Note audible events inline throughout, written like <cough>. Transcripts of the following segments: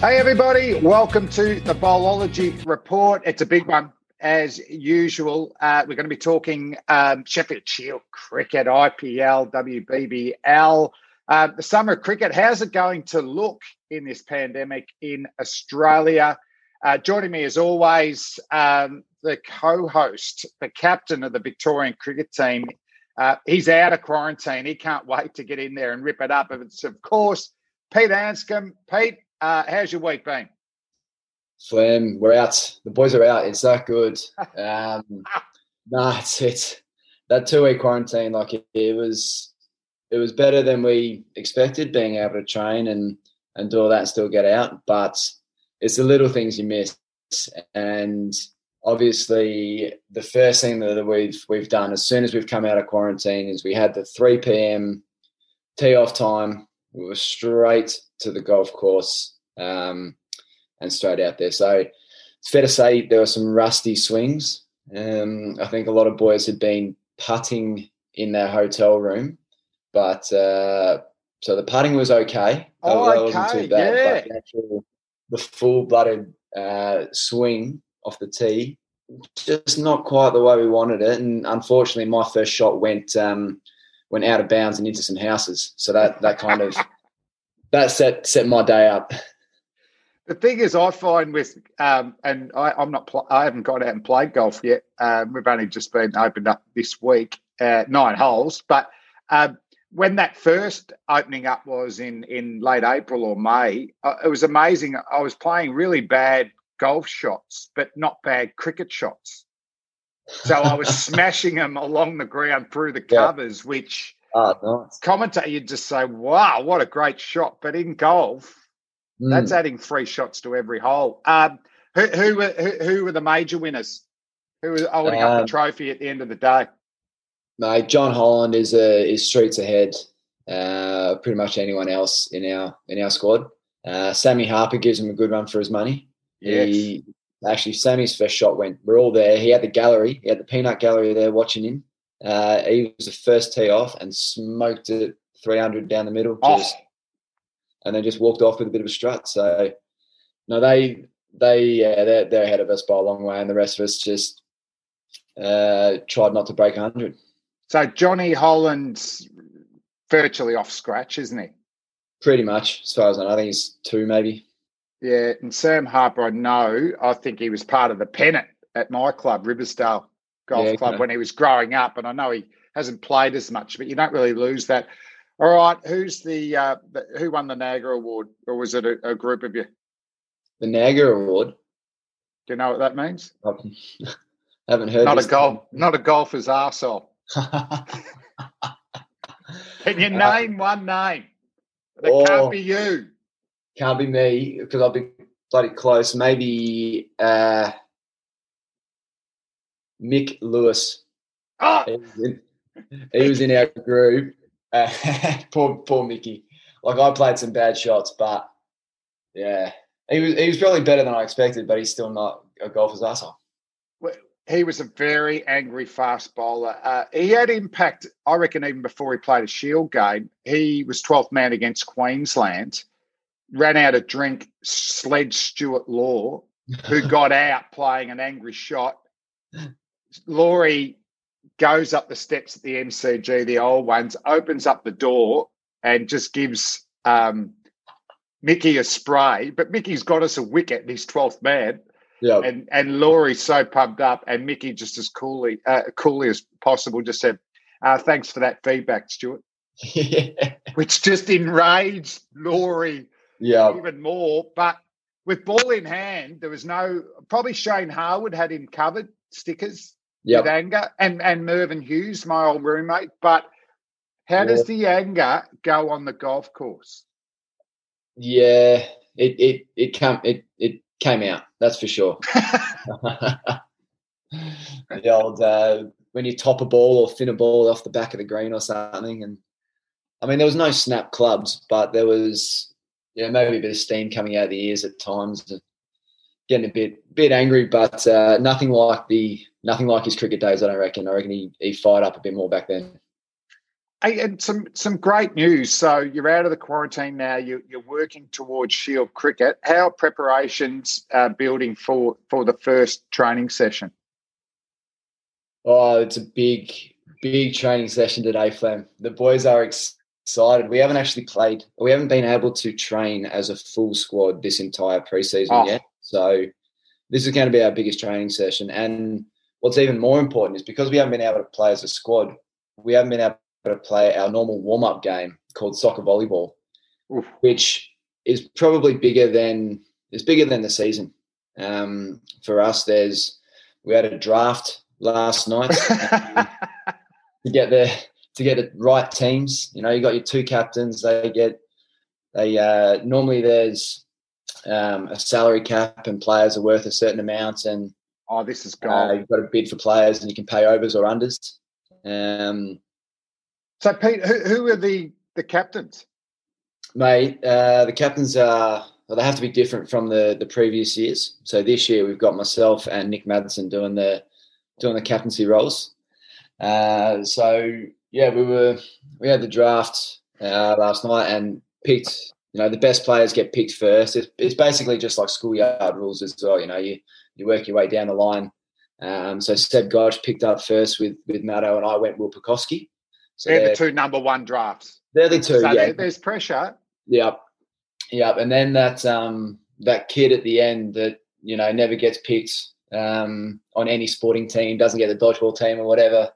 Hey everybody, welcome to the Bowlology Report. It's a big one as usual. Uh, we're going to be talking um, Sheffield Shield cricket, IPL, WBBL, uh, the summer cricket. How's it going to look in this pandemic in Australia? Uh, joining me as always, um, the co-host, the captain of the Victorian cricket team. Uh, he's out of quarantine. He can't wait to get in there and rip it up. It's of course Pete Handscomb. Pete, uh, how's your week been? Flem, we're out. The boys are out. It's that good. <laughs> Um, nah, it's it's that two week quarantine. Like it, it, was, it was better than we expected. Being able to train and and do all that and still get out, but it's the little things you miss. And obviously, the first thing that we've we've done as soon as we've come out of quarantine is we had the three p.m. tee off time. We were straight to the golf course um, and straight out there. So it's fair to say there were some rusty swings. Um, I think a lot of boys had been putting in their hotel room, but uh, so the putting was okay. Oh, that okay, wasn't too bad. Yeah. But the, actual, the full-blooded uh, swing off the tee, just not quite the way we wanted it. And unfortunately, my first shot went um, went out of bounds and into some houses. So that that kind of that set set my day up. The thing is, I find with um, and I, am not pl- I haven't gone out and played golf yet. Um, we've only just been opened up this week, uh, nine holes. But um, when that first opening up was in in late April or May, uh, it was amazing. I was playing really bad golf shots, but not bad cricket shots. So I was <laughs> smashing them along the ground through the covers, yeah. which Oh, nice. Commentator, you'd just say, wow, what a great shot. But in golf, mm. that's adding three shots to every hole. Um, who, who, were, who, who, were the major winners? Who was holding um, up the um, trophy at the end of the day? Mate, John Holland is a, is streets ahead. Uh, pretty much anyone else in our in our squad. Uh, Sammy Harper gives him a good run for his money. Yes. He, actually, Sammy's first shot went. We're all there. He had the gallery. He had the peanut gallery there watching him. Uh, he was the first tee off and smoked it 300 down the middle, oh. and then just walked off with a bit of a strut. So, no, they they yeah they're, they're ahead of us by a long way, and the rest of us just uh, tried not to break 100. So Johnny Holland's virtually off scratch, isn't he? Pretty much, as far as I know. I think he's two, maybe. Yeah, and Sam Harper, I know. I think he was part of the pennant at my club, Riversdale golf yeah, club when he was growing up, and I know he hasn't played as much, but you don't really lose that. All right, who's the, uh, the who won the NAGA award, or was it a, a, group of you? The NAGA award. Do you know what that means? I haven't <laughs> heard. Not a golf, not a golfer's arsehole. <laughs> Can you uh, name one name? It oh, can't be you. Can't be me because I'll be bloody close. Maybe uh, Mick Lewis. Oh! He, was in, he was in our group. Uh, <laughs> poor, poor Mickey. Like I played some bad shots, but yeah, he was he was probably better than I expected, but he's still not a golfer's asshole. He was a very angry fast bowler. Uh, he had impact, I reckon, even before he played a Shield game. He was 12th man against Queensland, ran out of drink, sledged Stuart Law, who <laughs> got out playing an angry shot. Laurie goes up the steps at the MCG, the old ones, opens up the door and just gives um, Mickey a spray. But Mickey's got us a wicket, and he's 12th man. Yeah. And and Laurie's so pumped up, and Mickey just as coolly uh, coolly as possible just said, Uh, thanks for that feedback, Stuart. yeah. <laughs> Which just enraged Laurie Yeah. even more. But with ball in hand, there was no. Probably Shane Harwood had him covered stickers Yep. with anger, and and Mervyn Hughes, my old roommate. But how does the anger go on the golf course? Yeah. It it it came it it came out. That's for sure. <laughs> <laughs> the old uh, when you top a ball or thin a ball off the back of the green or something, and I mean there was no snap clubs, but there was yeah maybe a bit of steam coming out of the ears at times, and getting a bit bit angry, but uh, nothing like the nothing like his cricket days. I don't reckon. I reckon he he fired up a bit more back then. Hey, and some some great news. So you're out of the quarantine now. You, you're working towards Shield cricket. How are preparations uh, building for for the first training session? Oh, it's a big, big training session today, Flem. The boys are excited. We haven't actually played, we haven't been able to train as a full squad this entire preseason Oh. yet. So this is going to be our biggest training session. And what's even more important is because we haven't been able to play as a squad, we haven't been able to play our normal warm up game called soccer volleyball, Oof. which is probably bigger than it's bigger than the season. Um, for us, there's we had a draft last night <laughs> to get the to get the right teams. You know, you got your two captains. They get they uh, normally there's um, a salary cap and players are worth a certain amount, and oh, this is uh, you've got to bid for players, and you can pay overs or unders. Um, so, Pete, who, who are the the captains? mate, uh, the captains are well, they have to be different from the the previous years. So this year we've got myself and Nick Maddinson doing the doing the captaincy roles. Uh, so yeah, we were we had the draft uh, last night and picked. You know, the best players get picked first. It's, it's basically just like schoolyard rules as well. You know, you you work your way down the line. Um, so Seb Gotch picked up first with with Matto, and I went Will Pucovski. So They're they're, the two number one drafts. they're the two. So yeah, there's pressure. Yep. Yep. And then that um that kid at the end that, you know, never gets picked um on any sporting team, doesn't get the dodgeball team or whatever.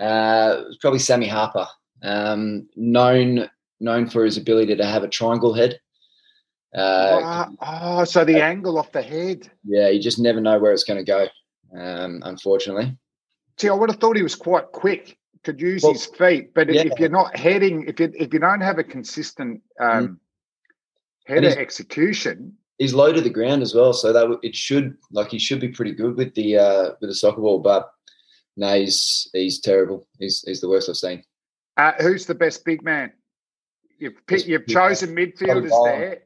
Uh probably Sammy Harper. Um known known for his ability to have a triangle head. Uh Ah, oh, so the angle off the head. yeah, you just never know where it's gonna go. Um, unfortunately. See, I would have thought he was quite quick, could use Well, his feet, but yeah. if you're not heading, if you if you don't have a consistent um, header he's- execution, He's low to the ground as well, so that w- it should like he should be pretty good with the uh with the soccer ball, but no, he's he's terrible. He's he's the worst I've seen. uh, who's the best big man? You've picked, you've chosen midfielders there.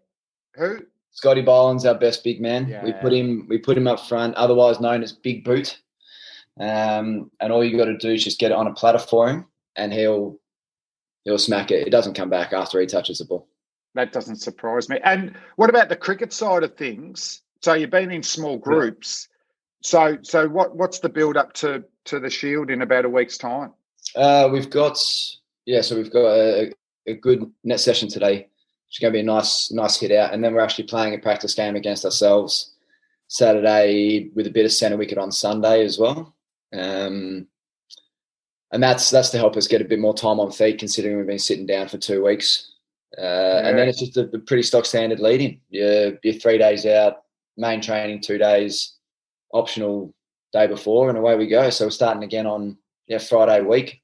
Who? Scotty Boland's our best big man. We put him we put him up front, otherwise known as Big Boot. Um, and all you got to do is just get it on a platter for him, and he'll he'll smack it. It doesn't come back after he touches the ball. That doesn't surprise me. And what about the cricket side of things? So you've been in small groups. So so what what's the build up to to the Shield in about a week's time? Uh, we've got yeah, so we've got a, a good net session today. It's going to be a nice nice hit out, and then we're actually playing a practice game against ourselves Saturday with a bit of centre wicket on Sunday as well. Um, and that's that's to help us get a bit more time on feet, considering we've been sitting down for two weeks. Uh, And then it's just a, a pretty stock standard leading. You're, you're three days out, main training two days, optional day before, and away we go. So we're starting again on yeah Friday week.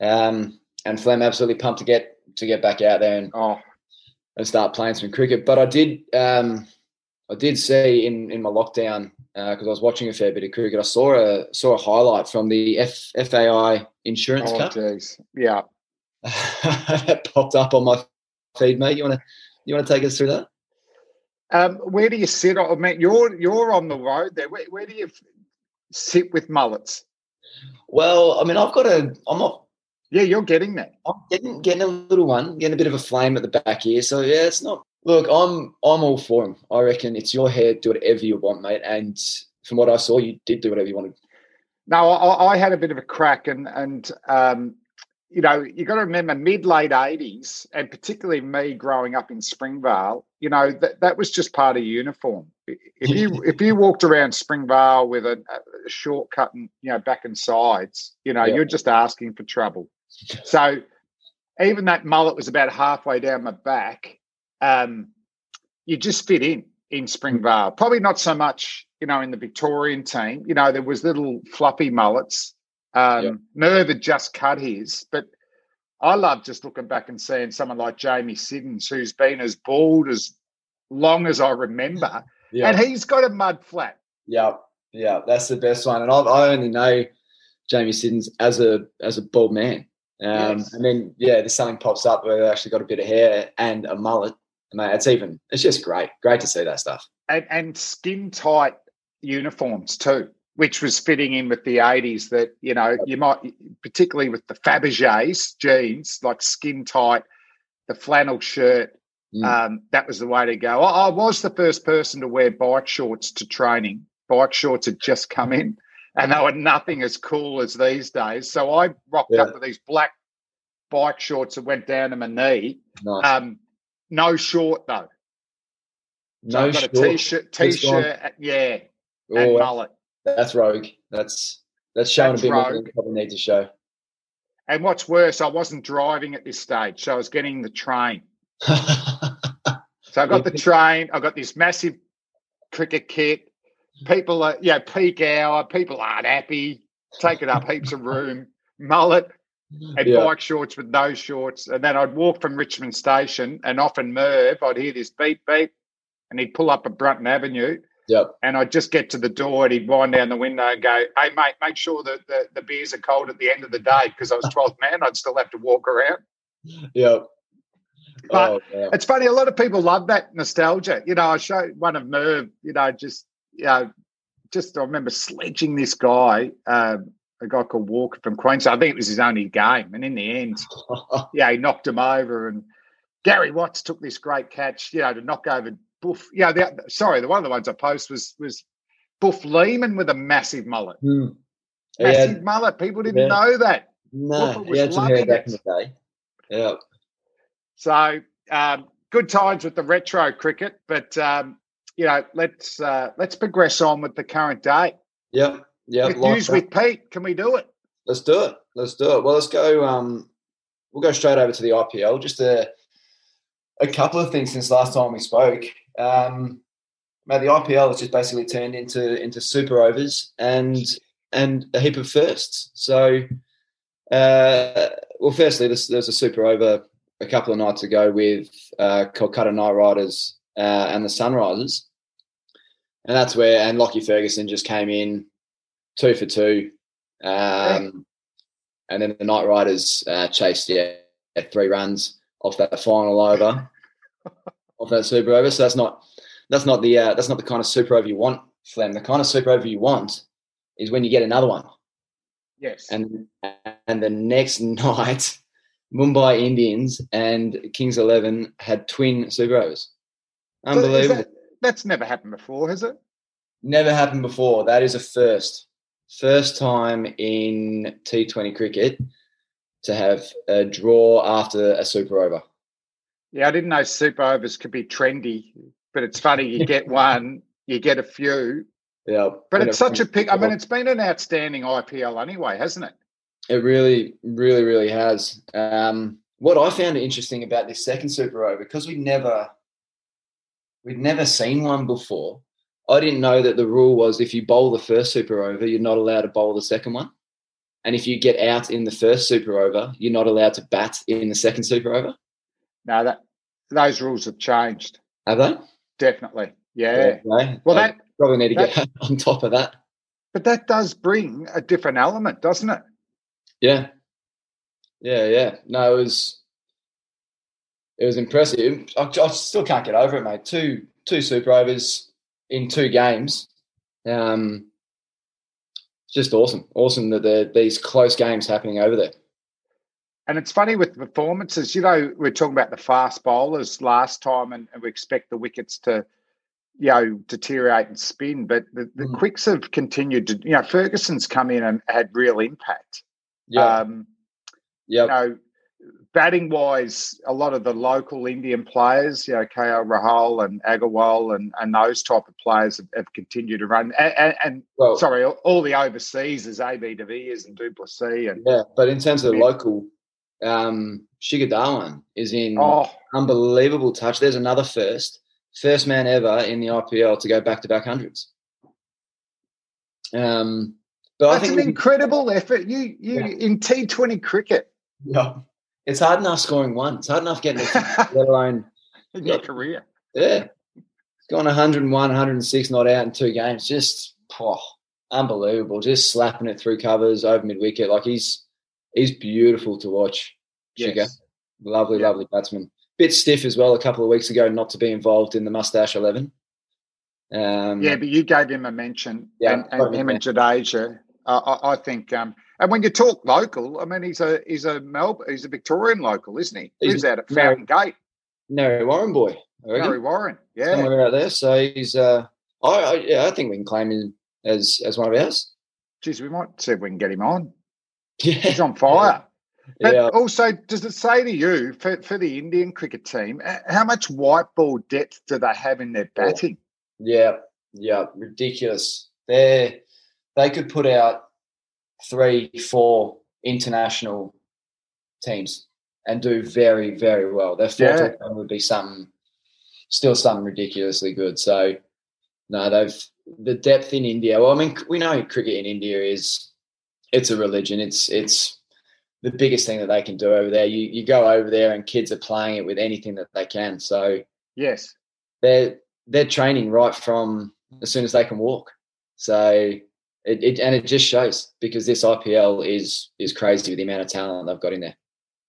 Um, and Flem absolutely pumped to get to get back out there and, Oh, and start playing some cricket. But I did um, I did see in in my lockdown because I was watching a fair bit of cricket. I saw a saw a highlight from the F, FAI Insurance oh, Cup geez. Yeah. <laughs> that popped up on my feed, mate. You want to you want to take us through that? Um, where do you sit? I mean, you're you're on the road there. Where, where do you sit with mullets? Well, I mean, I've got a I'm not Yeah, you're getting that. I'm getting getting a little one, getting a bit of a flame at the back here. So yeah, it's not. Look, I'm I'm all for him. I reckon it's your hair. Do whatever you want, mate. And from what I saw, you did do whatever you wanted. No, I, I had a bit of a crack, and and um, you know, you got to remember mid late eighties, and particularly me growing up in Springvale. You know that that was just part of uniform. If you <laughs> if you walked around Springvale with a, a shortcut and you know back and sides, you know, yeah. you're just asking for trouble. So even that mullet was about halfway down my back. Um, you just fit in in Springvale. Probably not so much, you know, in the Victorian team. You know, there was little fluffy mullets. Um, yep. Merv had just cut his, but I love just looking back and seeing someone like Jamie Siddons, who's been as bald as long as I remember, and he's got a mud flat. Yeah, yeah, that's the best one. And I, I only know Jamie Siddons as a as a bald man. Um, yes. And then yeah, there's something pops up where they've actually got a bit of hair and a mullet, mate, it's even it's just great. Great to see that stuff. And, and skin tight uniforms too, which was fitting in with the 80s that, you know, you might particularly with the Fabergés jeans, like skin tight, the flannel shirt. Mm. Um, that was the way to go. I, I was the first person to wear bike shorts to training. Bike shorts had just come in and they were nothing as cool as these days. So I rocked yeah. up with these black bike shorts that went down to my knee. Nice. Um, no short though. So no I've got short. a t-shirt, t-shirt, yeah, oh, and mullet. That's rogue. That's that's showing that's a bit rogue. more than probably need to show. And what's worse, I wasn't driving at this stage, so I was getting the train. <laughs> so I got the train. I got this massive cricket kit. People are, yeah, peak hour. People aren't happy. Taking up heaps of room. Mullet and yeah. bike shorts with no shorts. And then I'd walk from Richmond Station and often Merv, I'd hear this beep beep, and he'd pull up at Brunton Avenue. Yep. And I'd just get to the door and he'd wind down the window and go, Hey mate, make sure that the, the beers are cold at the end of the day because I was 12th man, I'd still have to walk around. Yep. But oh, it's funny, a lot of people love that nostalgia. You know, I showed one of Merv, you know, just you know, just I remember sledging this guy um, a guy called Walker from Queensland. I think it was his only game, and in the end, <laughs> yeah, he knocked him over. And Gary Watts took this great catch, you know, to knock over Buff. Yeah, the, sorry, the one of the ones I post was was Buff Lehmann with a massive mullet. Mm. Massive yeah. mullet. People didn't yeah. know that. No, he had some hair back in the day. Yeah. So um, good times with the retro cricket, but um, you know, let's uh, let's progress on with the current day. Yep. Yeah, with like with Pete. Can we do it? Let's do it. Let's do it. Well, let's go. Um, we'll go straight over to the IPL. Just a a couple of things since last time we spoke. Um, mate, the IPL has just basically turned into into super overs and and a heap of firsts. So, uh, well, firstly, there's, there's a super over a couple of nights ago with uh, Kolkata Knight Riders uh, and the Sunrisers, and that's where and Lockie Ferguson just came in two for two. Um, and then the Knight Riders uh, chased yeah three runs off that final over, <laughs> off that super over. So that's not that's not the uh, that's not the kind of super over you want, Flem. The kind of super over you want is when you get another one. Yes. And and the next <laughs> night, Mumbai Indians and Kings Eleven had twin super overs. Unbelievable. That, that's never happened before, has it? Never happened before. That is a first first time in T20 cricket to have a draw after a super over. Yeah, I didn't know super overs could be trendy, but it's funny. You get <laughs> one, you get a few. Yeah. But it's such a pick. I mean, it's been an outstanding IPL anyway, hasn't it? It really, really, really has. Um, what I found interesting about this second super over, because we never, we'd never seen one before, I didn't know that the rule was if you bowl the first super over, you're not allowed to bowl the second one. And if you get out in the first super over, you're not allowed to bat in the second super over. No, that those rules have changed. Have they? Definitely. Yeah. yeah well, I that probably need to that, get <laughs> on top of that. But that does bring a different element, doesn't it? Yeah. Yeah, yeah. No, it was it was impressive. I, I still can't get over it, mate. Two two super overs in two games. Um, just awesome, awesome that there these close games happening over there. And it's funny with performances. You know, we are talking about the fast bowlers last time, and, and we expect the wickets to, you know, deteriorate and spin. But the, the mm. quicks have continued to. You know, Ferguson's come in and had real impact. Yeah. Um, Yeah. You know, batting wise, a lot of the local Indian players, you know, KL Rahul and Agarwal and, and those type of players have, have continued to run. And, and, and well, sorry, all the overseas is AB de Villiers and du Plessis. And, yeah, but in terms of the local, um, Shikhar Dhawan is in oh. unbelievable touch. There's another first, first man ever in the IPL to go back to back hundreds. Um, but That's an incredible effort. You you yeah. in T Twenty cricket. Yeah, it's hard enough scoring one. It's hard enough getting it, let <laughs> alone in your career. Yeah, gone 101, 106 not out in two games. Just oh, unbelievable. Just slapping it through covers over mid wicket. Like he's he's beautiful to watch. Yes. Lovely, yeah. lovely batsman. Bit stiff as well a couple of weeks ago not to be involved in the mustache eleven. Um, yeah, but you gave him a mention, yeah, and, and him and Jadeja. I, I, think, um, and when you talk local, I mean, he's a he's a Melbourne, he's a Victorian local, isn't he? He's Lives out at Fountain no, Gate. No, Warren boy. Narre Warren, yeah, somewhere out there. So he's, uh, I, I, yeah, I think we can claim him as as one of ours. Geez, we might see if we can get him on. Yeah, he's on fire. <laughs> But yeah. also, does it say to you for, for the Indian cricket team how much white ball depth do they have in their batting? Yeah, yeah, ridiculous. They they could put out three, four international teams and do very, very well. Their fourth yeah. would be something, still something ridiculously good. So, no, they've the depth in India. Well, I mean, we know cricket in India is it's a religion. It's it's the biggest thing that they can do over there. You you go over there and kids are playing it with anything that they can. So yes, they're they're training right from as soon as they can walk. So it, it and it just shows because this IPL is is crazy with the amount of talent they've got in there.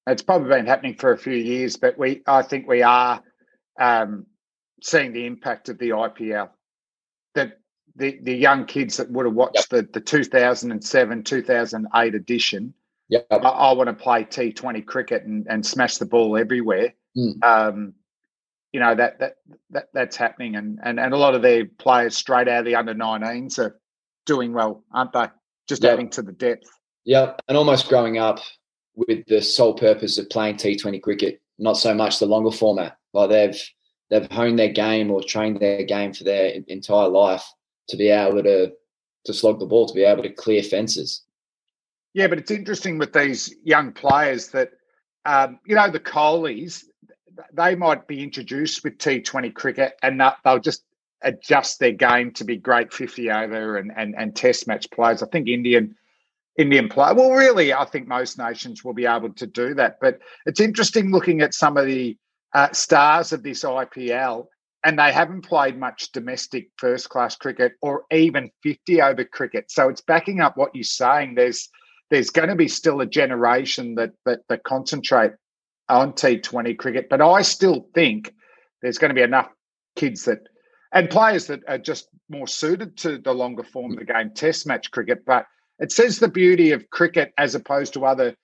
It's probably been happening for a few years, but we I think we are um, seeing the impact of the IPL. That the the young kids that would have watched yep. the the 2007 2008 edition. Yep. I, I want to play T20 cricket and, and smash the ball everywhere. Mm. Um, you know that that, that that's happening, and, and and a lot of their players straight out of the under 19s are doing well, aren't they? Just yep. adding to the depth. Yeah, and almost growing up with the sole purpose of playing T20 cricket, not so much the longer format. Like they've they've honed their game or trained their game for their entire life to be able to to slog the ball, to be able to clear fences. Yeah, but it's interesting with these young players that um, you know the Kohlis, they might be introduced with T20 cricket and that they'll just adjust their game to be great 50 over and, and, and test match players. I think Indian Indian play. Well, really, I think most nations will be able to do that. But it's interesting looking at some of the uh, stars of this IPL, and they haven't played much domestic first class cricket or even 50 over cricket. So it's backing up what you're saying. There's there's going to be still a generation that that, that concentrate on T20 cricket. But I still think there's going to be enough kids that and players that are just more suited to the longer form of the game, test match cricket. But it says the beauty of cricket as opposed to other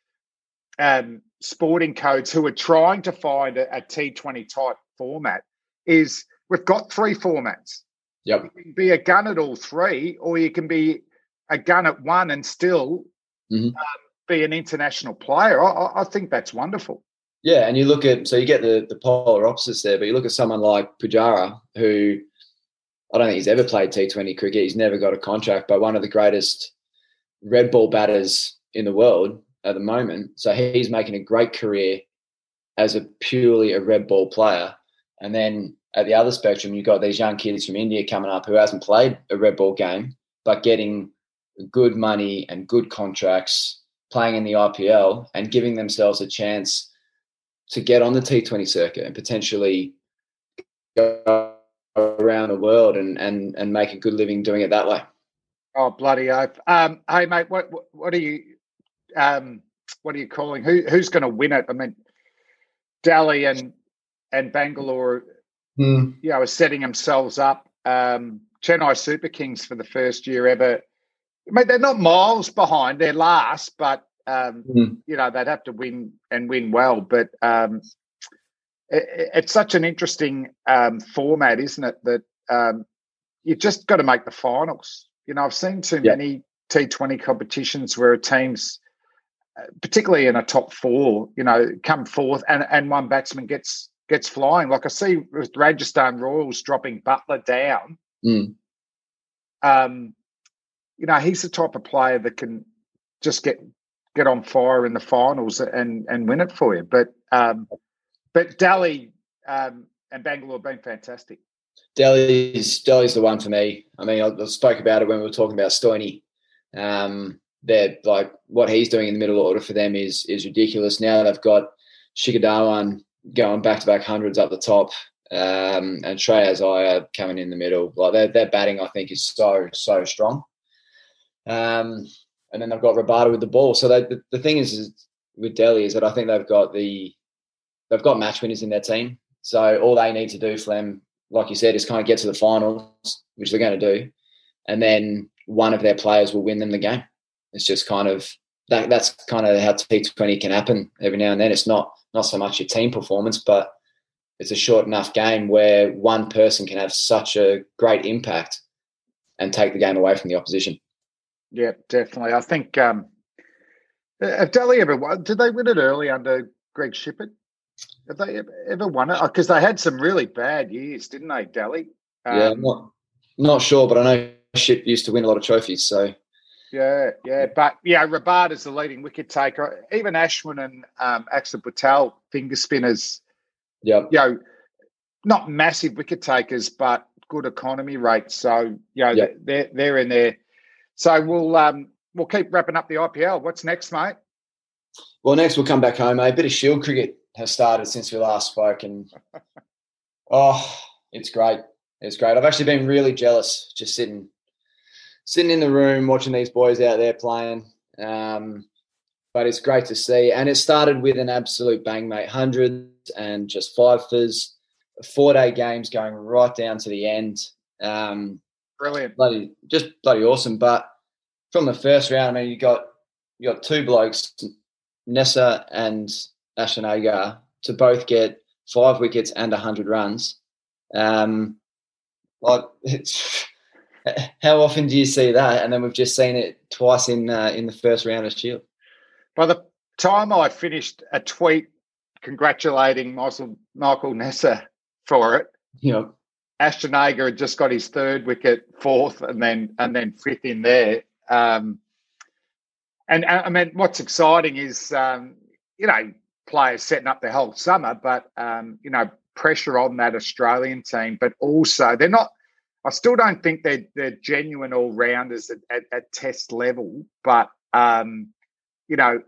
um, sporting codes who are trying to find a a T20 type format is we've got three formats. Yep. You can be a gun at all three, or you can be a gun at one and still mm-hmm. um, be an international player. I, I, think that's wonderful. Yeah, and you look at so you get the the polar opposites there, but you look at someone like Pujara, who I don't think he's ever played T20 cricket. He's never got a contract, but one of the greatest red ball batters in the world at the moment. So he's making a great career as a purely a red ball player. And then at the other spectrum, you've got these young kids from India coming up who hasn't played a red ball game, but getting good money and good contracts, playing in the IPL and giving themselves a chance to get on the T20 circuit and potentially go around the world and, and, and make a good living doing it that way. Oh, bloody oath. Um, hey, mate, what, what are you, um, what are you calling? Who, who's going to win it? I mean, Delhi and, and Bangalore, mm. you know, are setting themselves up. Um, Chennai Super Kings for the first year ever. I mean, they're not miles behind. They're last, but um, mm. You know, they'd have to win and win well. But um, it, it's such an interesting um, format, isn't it? That um, you just got to make the finals. You know, I've seen too yeah. many T20 competitions where a team's particularly in a top four, you know, come fourth and, and one batsman gets gets flying. Like I see with Rajasthan Royals dropping Buttler down. Mm. Um, you know, he's the type of player that can just get get on fire in the finals and and win it for you. But um, but Delhi um, and Bangalore have been fantastic. Delhi's Delhi's the one for me. I mean, I, I spoke about it when we were talking about Stoinis. Um, they're like what he's doing in the middle order for them is is ridiculous. Now they've got Shikhar Dhawan going back to back hundreds up the top, um, and Shreyas Iyer coming in the middle. Like their their batting, I think, is so so strong. Um, and then they've got Rabada with the ball. So they, the, the thing is, is with Delhi is that I think they've got the they've got match winners in their team. So all they need to do for them, like you said, is kind of get to the finals, which they're going to do, and then one of their players will win them the game. It's just kind of that. That's kind of how T Twenty can happen every now and then. It's not not so much your team performance, but it's a short enough game where one person can have such a great impact and take the game away from the opposition. Yeah, definitely. I think um, have Delhi ever won? Did they win it early under Greg Shipperd? Have they ever, won it? Because they had some really bad years, didn't they, Delhi? Um, yeah, I'm not not sure, but I know Ship used to win a lot of trophies. So yeah, yeah, but yeah, Rabada is the leading wicket taker. Even Ashwin and um, Axar Patel, finger spinners. Yeah, you know, not massive wicket takers, but good economy rates. So you know, yep. they're they're in there. So we'll um, we'll keep wrapping up the IPL. What's next, mate? Well, next we'll come back home. A bit of Shield cricket has started since we last spoke, and oh, it's great. It's great. I've actually been really jealous just sitting sitting in the room watching these boys out there playing. Um, but it's great to see. And it started with an absolute bang, mate. Hundreds and just fifers, four day games going right down to the end. Um, Brilliant. Bloody, just bloody awesome. But from the first round, I mean, you got you got two blokes, Neser and Ashton Agar, to both get five wickets and hundred runs. Um, like it's <laughs> how often do you see that? And then we've just seen it twice in uh, in the first round of Shield. By the time I finished a tweet congratulating Michael, Michael Neser for it, yeah. Ashton Agar had just got his third wicket, fourth, and then and then fifth in there. Um, and I mean, what's exciting is um, you know players setting up the whole summer, but um, you know pressure on that Australian team, but also they're not I still don't think they're they're genuine all rounders at, at, at, test level, but um, you know,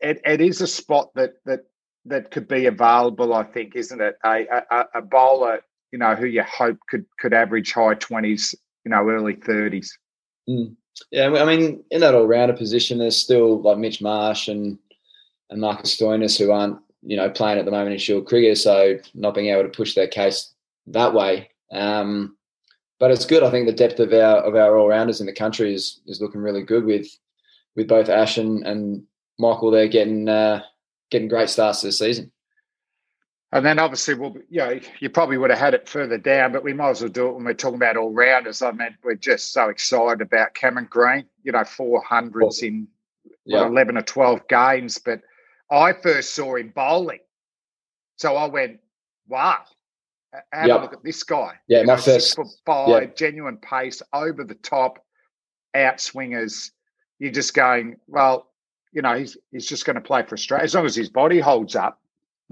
it, it is a spot that that that could be available. I think, isn't it? A, a, a bowler, you know, who you hope could could average high twenties, you know, early thirties. Mm. Yeah, I mean, in that all rounder position, there's still like Mitch Marsh and and Marcus Stoinis who aren't you know playing at the moment in Shield cricket, so not being able to push their case that way. Um, but it's good. I think the depth of our of our all rounders in the country is is looking really good with with both Ash and, and Michael. They're getting uh, getting great starts to the season. And then obviously, we'll, you know, you probably would have had it further down, but we might as well do it when we're talking about all rounders. I mean, we're just so excited about Cameron Green, you know, 400s in yep. 11 or 12 games. But I first saw him bowling. So I went, wow, have yep. a look at this guy. Yeah, you my know, first foot five, genuine pace, over the top, out swingers. You're just going, well, you know, he's he's just going to play for Australia as long as his body holds up.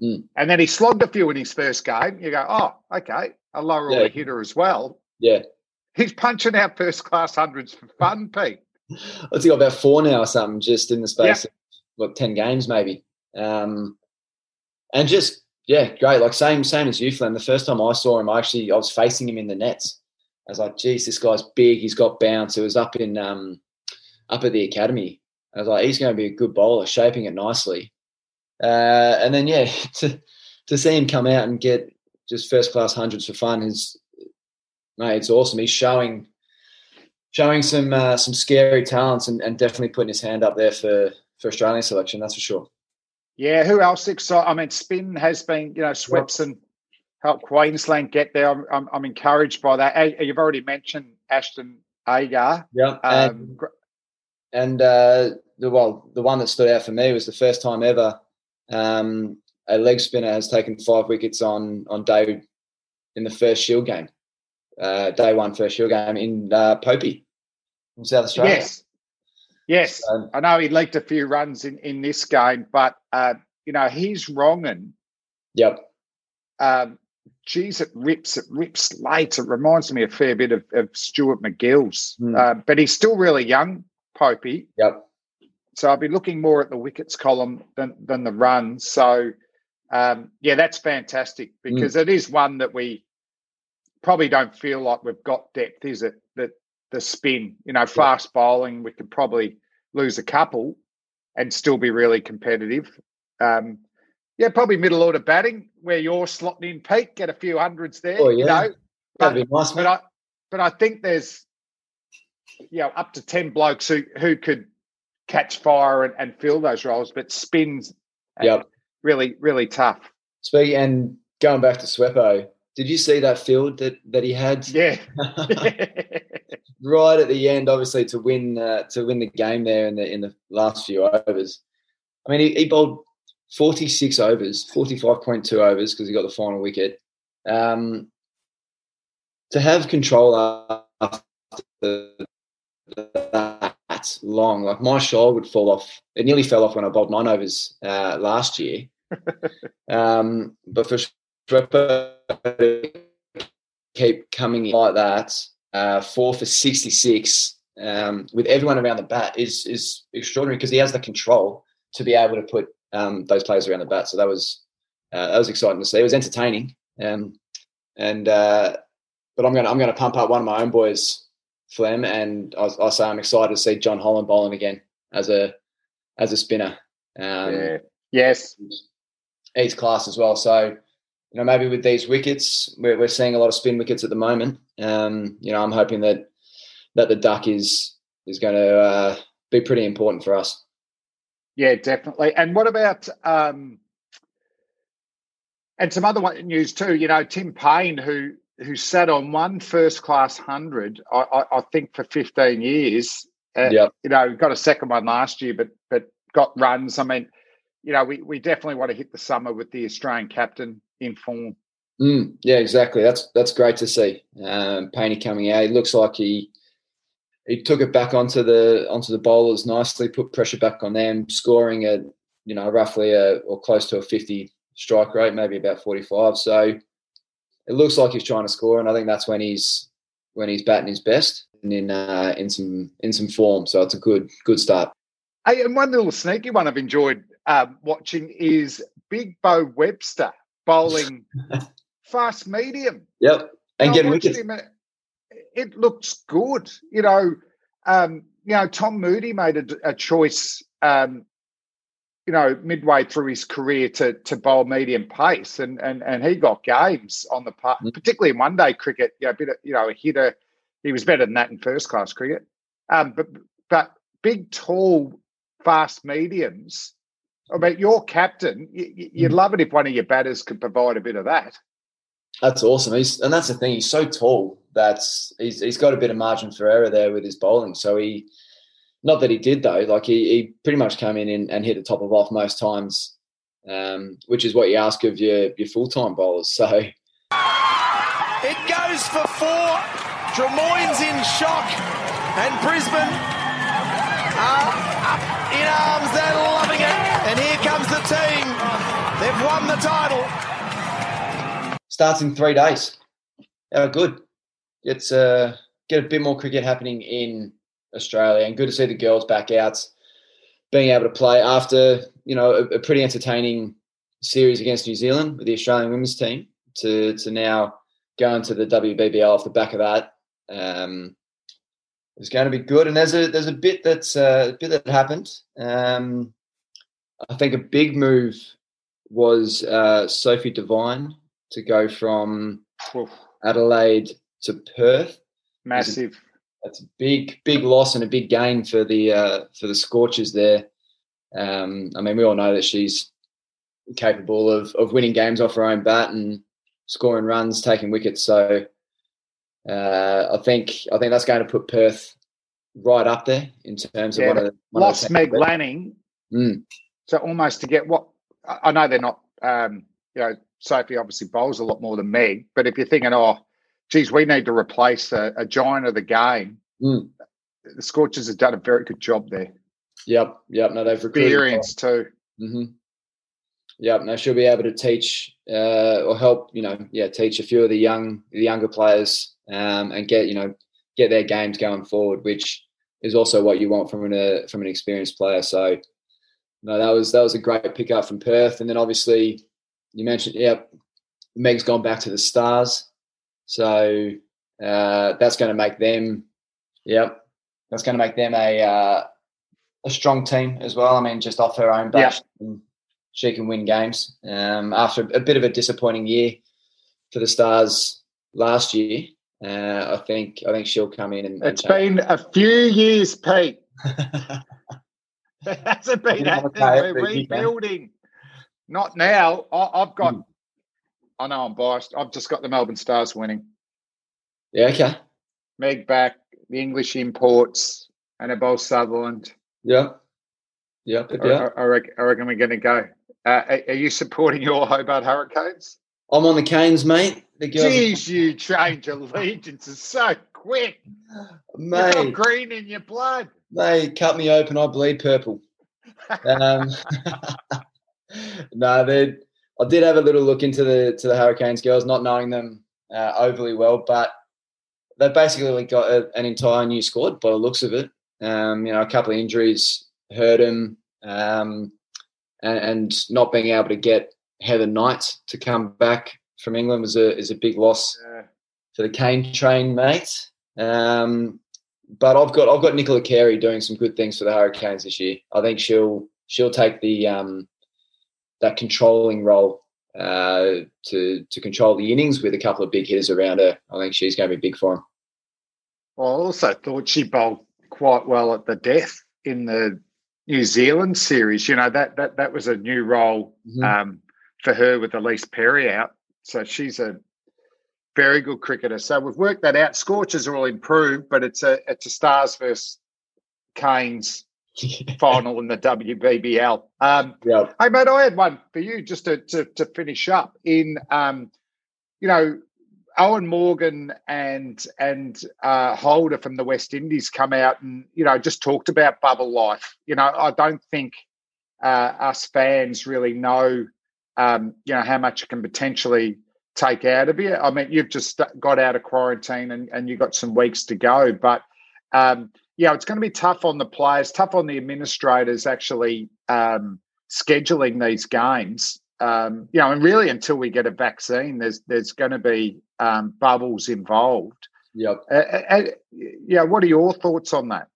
Mm. And then he slogged a few in his first game. You go, oh, okay, a lower yeah. order hitter as well. Yeah, he's punching out first class hundreds for fun, Pete. I think about four now or something, just in the space yep. of what ten games maybe. Um, and just yeah, great. Like same same as Flem. The first time I saw him, I actually I was facing him in the nets. I was like, geez, this guy's big. He's got bounce. It was up in um, up at the academy. I was like, he's going to be a good bowler, shaping it nicely. Uh, and then yeah, <laughs> to to see him come out and get just first class hundreds for fun is, mate, it's awesome. He's showing showing some uh, some scary talents and, and definitely putting his hand up there for for Australian selection. That's for sure. Yeah, who else excited? I mean, Spin has been, you know, Swepson yep. helped Queensland get there. I'm, I'm, I'm, encouraged by that. You've already mentioned Ashton Agar. Yeah. Um, and uh, the well, the one that stood out for me was the first time ever um, a leg spinner has taken five wickets on on day in the first Shield game, uh, day one first Shield game in uh, Popey from South Australia. Yes, yes, um, I know he leaked a few runs in in this game, but uh, you know he's wrong and yep. Um, geez, it rips, it rips late. It reminds me a fair bit of, of Stuart MacGill's, mm. uh, but he's still really young, Popey. Yep. So I'll be looking more at the wickets column than than the runs. So um, yeah, that's fantastic because mm. it is one that we probably don't feel like we've got depth, is it? The spin, you know, fast bowling, we could probably lose a couple and still be really competitive. Um, yeah, probably middle order batting where you're slotting in peak, get a few hundreds there. Oh, yeah. You know, but, That'd be nice, but I, but I think there's, you know, up to 10 blokes who, who could catch fire and, and fill those roles, but spins yep. really, really tough. Speaking and going back to Swepo, did you see that field that, that he had? Yeah. <laughs> <laughs> right at the end, obviously to win uh, to win the game there in the in the last few overs. I mean, he, he bowled 46 overs, 45.2 overs because he got the final wicket. Um, to have control after that long, like my shoulder would fall off. It nearly fell off when I bowled nine overs uh, last year. <laughs> um, but for keep coming in like that, uh, four for 66 um, with everyone around the bat is is extraordinary because he has the control to be able to put um, those players around the bat. So that was uh, that was exciting to see. It was entertaining, um, and uh, but I'm gonna I'm gonna pump up one of my own boys, Flem, and I, I say I'm excited to see John Holland bowling again as a as a spinner. Um, yeah. Yes, he's class as well. So you know maybe with these wickets, we're, we're seeing a lot of spin wickets at the moment. Um, you know I'm hoping that that the duck is is going to uh, be pretty important for us. Yeah, definitely. And what about um, and some other news too? You know, Tim Paine, who who sat on one first class hundred, I, I, I, think for fifteen years. Uh, yeah. You know, got a second one last year, but but got runs. I mean, you know, we, we definitely want to hit the summer with the Australian captain in form. Mm, yeah, exactly. That's that's great to see. Um, Painey coming out. He looks like he he took it back onto the onto the bowlers nicely, put pressure back on them, scoring at you know roughly a or close to a 50 strike rate, maybe about 45. So it looks like he's trying to score, and I think that's when he's when he's batting his best and in uh, in some in some form. So it's a good good start. Hey, and one little sneaky one I've enjoyed um, watching is Big Beau Webster bowling <laughs> fast medium. Yep, and getting wickets. Him, it looks good. You know, um, you know, Tom Moody made a, a choice, um, you know, midway through his career to to bowl medium pace, and and and he got games on the part, mm. particularly in one day cricket. You know, a bit of, you know, a hitter. He was better than that in first class cricket. Um, but but big, tall, fast mediums. I mean, your captain, you, would mm. love it if one of your batters could provide a bit of that. That's awesome. He's and that's the thing. He's so tall that he's he's got a bit of margin for error there with his bowling. So he, not that he did though. Like he, he pretty much came in and, and hit the top of off most times, um, which is what you ask of your your full time bowlers. So <laughs> it goes for four. Drummoyne's in shock, and Brisbane are up in arms. They're loving it, and here comes the team. They've won the title starts in three days. How good. It's uh, get a bit more cricket happening in Australia, and good to see the girls back out, being able to play after you know a, a pretty entertaining series against New Zealand with the Australian women's team. To to now go into the WBBL off the back of that. Um, it's going to be good, and there's a there's a bit that's uh, a bit that happened. Um, I think a big move was uh, Sophie Devine to go from Oof. Adelaide to Perth. Massive. That's a big, big loss and a big gain for the uh, for the Scorchers there. Um, I mean, we all know that she's capable of of winning games off her own bat and scoring runs, taking wickets. So uh, I think I think that's going to put Perth right up there in terms of Yeah, one of the one Lost of the Meg. Lanning, Mm. so almost to get what I I know they're not. Um, you know, Sophie obviously bowls a lot more than Meg, but if you're thinking, oh, geez, we need to replace a, a giant of the game, Mm. the Scorchers have done a very good job there. Yep, yep. No, they've recruited. Experience too. hmm Yep. Now she'll be able to teach uh, or help. You know, yeah, teach a few of the young, the younger players, um, and get you know get their games going forward, which is also what you want from an uh, from an experienced player. So, no, that was that was a great pickup from Perth, and then obviously you mentioned, yeah, Meg's gone back to the Stars, so uh, that's going to make them, yep, that's going to make them a uh, a strong team as well. I mean, just off her own bat, she can win games. Um, after a bit of a disappointing year for the Stars last year, uh, I think I think she'll come in and. and It's been a few years, Pete. <laughs> <laughs> It hasn't been We're but you can. rebuilding. Not now. I, I've got. Hmm. I know I'm biased. I've just got the Melbourne Stars winning. yeah. Okay. Meg back, the English imports, and Annabelle Sutherland. Yeah. Yeah. I, Yeah. I, I, reckon, I reckon we're going to go. Uh, are, are you supporting your <laughs> Hobart Hurricanes? I'm on the Canes, mate. The girls, Jeez, you change allegiances so quick. <sighs> You've got mate. green in your blood. They cut me open. I bleed purple. Um, <laughs> <laughs> no, they. I did have a little look into the to the Hurricanes girls, not knowing them uh, overly well, but they've basically got a, an entire new squad by the looks of it. Um, you know, a couple of injuries hurt them, um, and, and not being able to get Heather Knight to come back from England was a is a big loss Uh, for the cane train mate. Um, but I've got I've got Nicola Carey doing some good things for the Hurricanes this year. I think she'll she'll take the um, that controlling role uh, to to control the innings with a couple of big hitters around her. I think she's going to be big for him. Well, I also thought she bowled quite well at the death in the New Zealand series. You know that that that was a new role Mhm. um, for her with Ellyse Perry out. So she's a very good cricketer. So we've worked that out. Scorchers are all improved, but it's a it's a Stars versus Canes <laughs> final in the WBBL. Um, yeah, Hey, mate, I had one for you just to, to, to finish up. In, um, you know, Eoin Morgan and and uh, Holder from the West Indies come out and you know just talked about bubble life. You know, I don't think uh, us fans really know, um, you know, how much it can potentially take out of you. I mean, you've just got out of quarantine and, and you've got some weeks to go, but um, yeah, it's going to be tough on the players, tough on the administrators actually um, scheduling these games. Um, you know, and really until we get a vaccine, there's there's going to be um, bubbles involved. yep. Uh, uh, uh, yeah, what are your thoughts on that?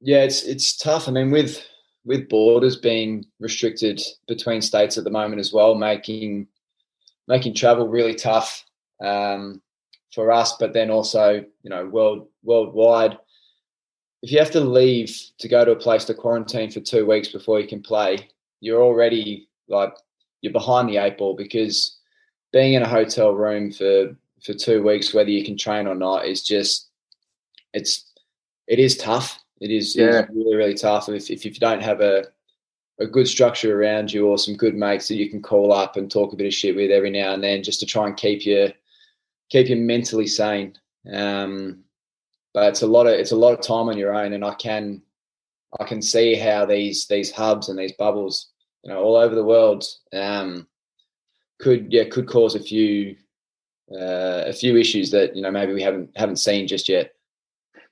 Yeah, it's it's tough. I mean, with with borders being restricted between states at the moment as well, making making travel really tough um, for us. But then also, you know, world worldwide, if you have to leave to go to a place to quarantine for two weeks before you can play, you're already like you're behind the eight ball because being in a hotel room for for two weeks, whether you can train or not, is just it's it is tough. It is, it is really really tough. If, if if you don't have a a good structure around you or some good mates that you can call up and talk a bit of shit with every now and then, just to try and keep you keep you mentally sane. Um, but it's a lot of it's a lot of time on your own, and I can I can see how these these hubs and these bubbles, you know, all over the world, um, could yeah could cause a few uh, a few issues that you know maybe we haven't haven't seen just yet.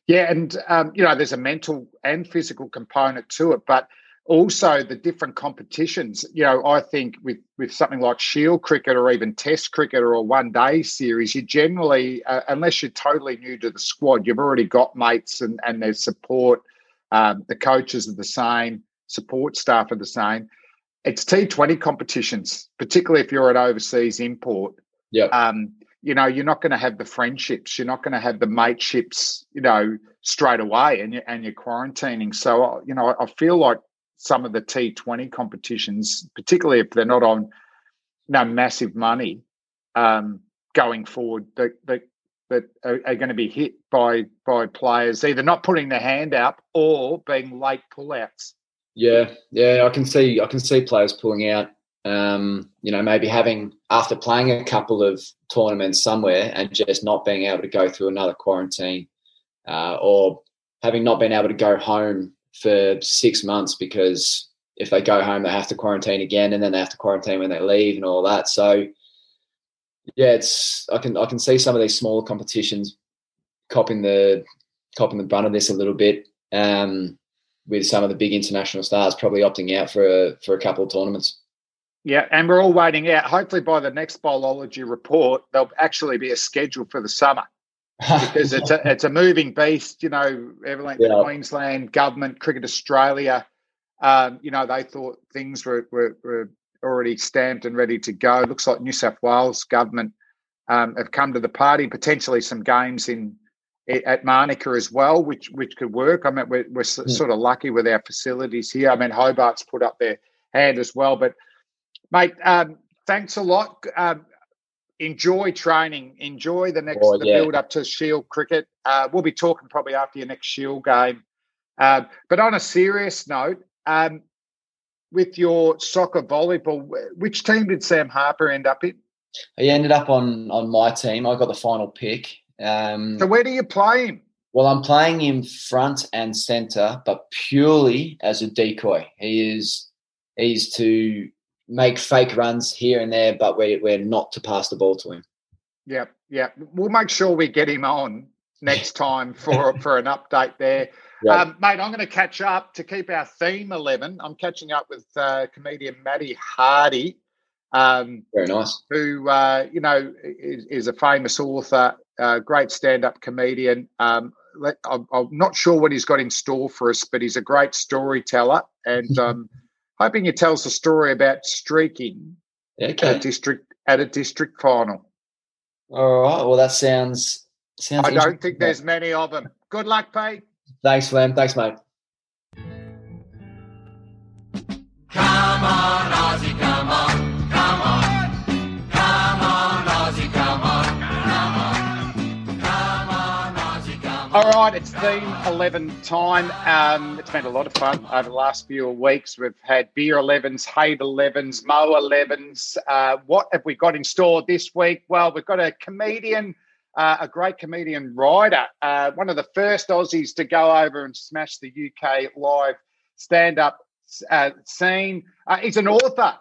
Yeah, and um, you know, there's a mental and physical component to it, but also the different competitions. You know, I think with with something like Shield cricket or even Test cricket or a one day series, you generally, uh, unless you're totally new to the squad, you've already got mates and and there's support. Um, the coaches are the same, support staff are the same. It's T20 competitions, particularly if you're an overseas import Yeah, um, you know, you're not going to have the friendships, you're not going to have the mateships, you know, straight away, and you're, and you're quarantining. So, uh, you know, I feel like some of the T20 competitions, particularly if they're not on no massive money, um, going forward, the, the that are, are going to be hit by by players either not putting their hand up or being late pullouts. Yeah, yeah, I can see I can see players pulling out. Um, you know, maybe having after playing a couple of tournaments somewhere and just not being able to go through another quarantine, uh, or having not been able to go home for six months because if they go home they have to quarantine again and then they have to quarantine when they leave and all that. So yeah, it's I can I can see some of these smaller competitions copping the copping the brunt of this a little bit. Um, with some of the big international stars probably opting out for a, for a couple of tournaments. Yeah, and we're all waiting out. Hopefully, by the next Bowlology report, there'll actually be a schedule for the summer because it's a it's a moving beast. You know, everything yeah. Queensland government, Cricket Australia. Um, you know, they thought things were, were, were already stamped and ready to go. Looks like New South Wales government um, have come to the party. Potentially some games in at Manuka as well, which which could work. I mean, we're, we're yeah. sort of lucky with our facilities here. I mean, Hobart's put up their hand as well. But, mate, um, thanks a lot. Um, enjoy training. Enjoy the next oh, the yeah. build up to Shield cricket. Uh, we'll be talking probably after your next Shield game. Uh, but on a serious note, um, with your soccer volleyball, which team did Sam Harper end up in? He ended up on on my team. I got the final pick. Um, so where do you play him? Well, I'm playing him front and center, but purely as a decoy. He is he's to make fake runs here and there, but we're, we're not to pass the ball to him. Yeah, yeah. We'll make sure we get him on next <laughs> time for for an update there. Um, mate, I'm going to catch up to keep our theme 11. I'm catching up with uh, comedian Matty Hardy. Um, Very nice. Who, uh, you know, is, is, a famous author, uh, great stand up comedian. Um, let, I'm, I'm, not sure what he's got in store for us, but he's a great storyteller. And <laughs> um, hoping he tells a story about streaking okay. at a district at a district final. All right. Well, that sounds sounds. I don't think there's many of them. Good luck, Pete. Thanks, Flem. Thanks, mate. Come on, right, it's theme 11 time. Um, it's been a lot of fun over the last few weeks. We've had beer 11s, hate 11s, Mo 11s. Uh, what have we got in store this week? Well, we've got a comedian, uh, a great comedian writer, uh, one of the first Aussies to go over and smash the UK live stand up uh, scene. Uh, he's an author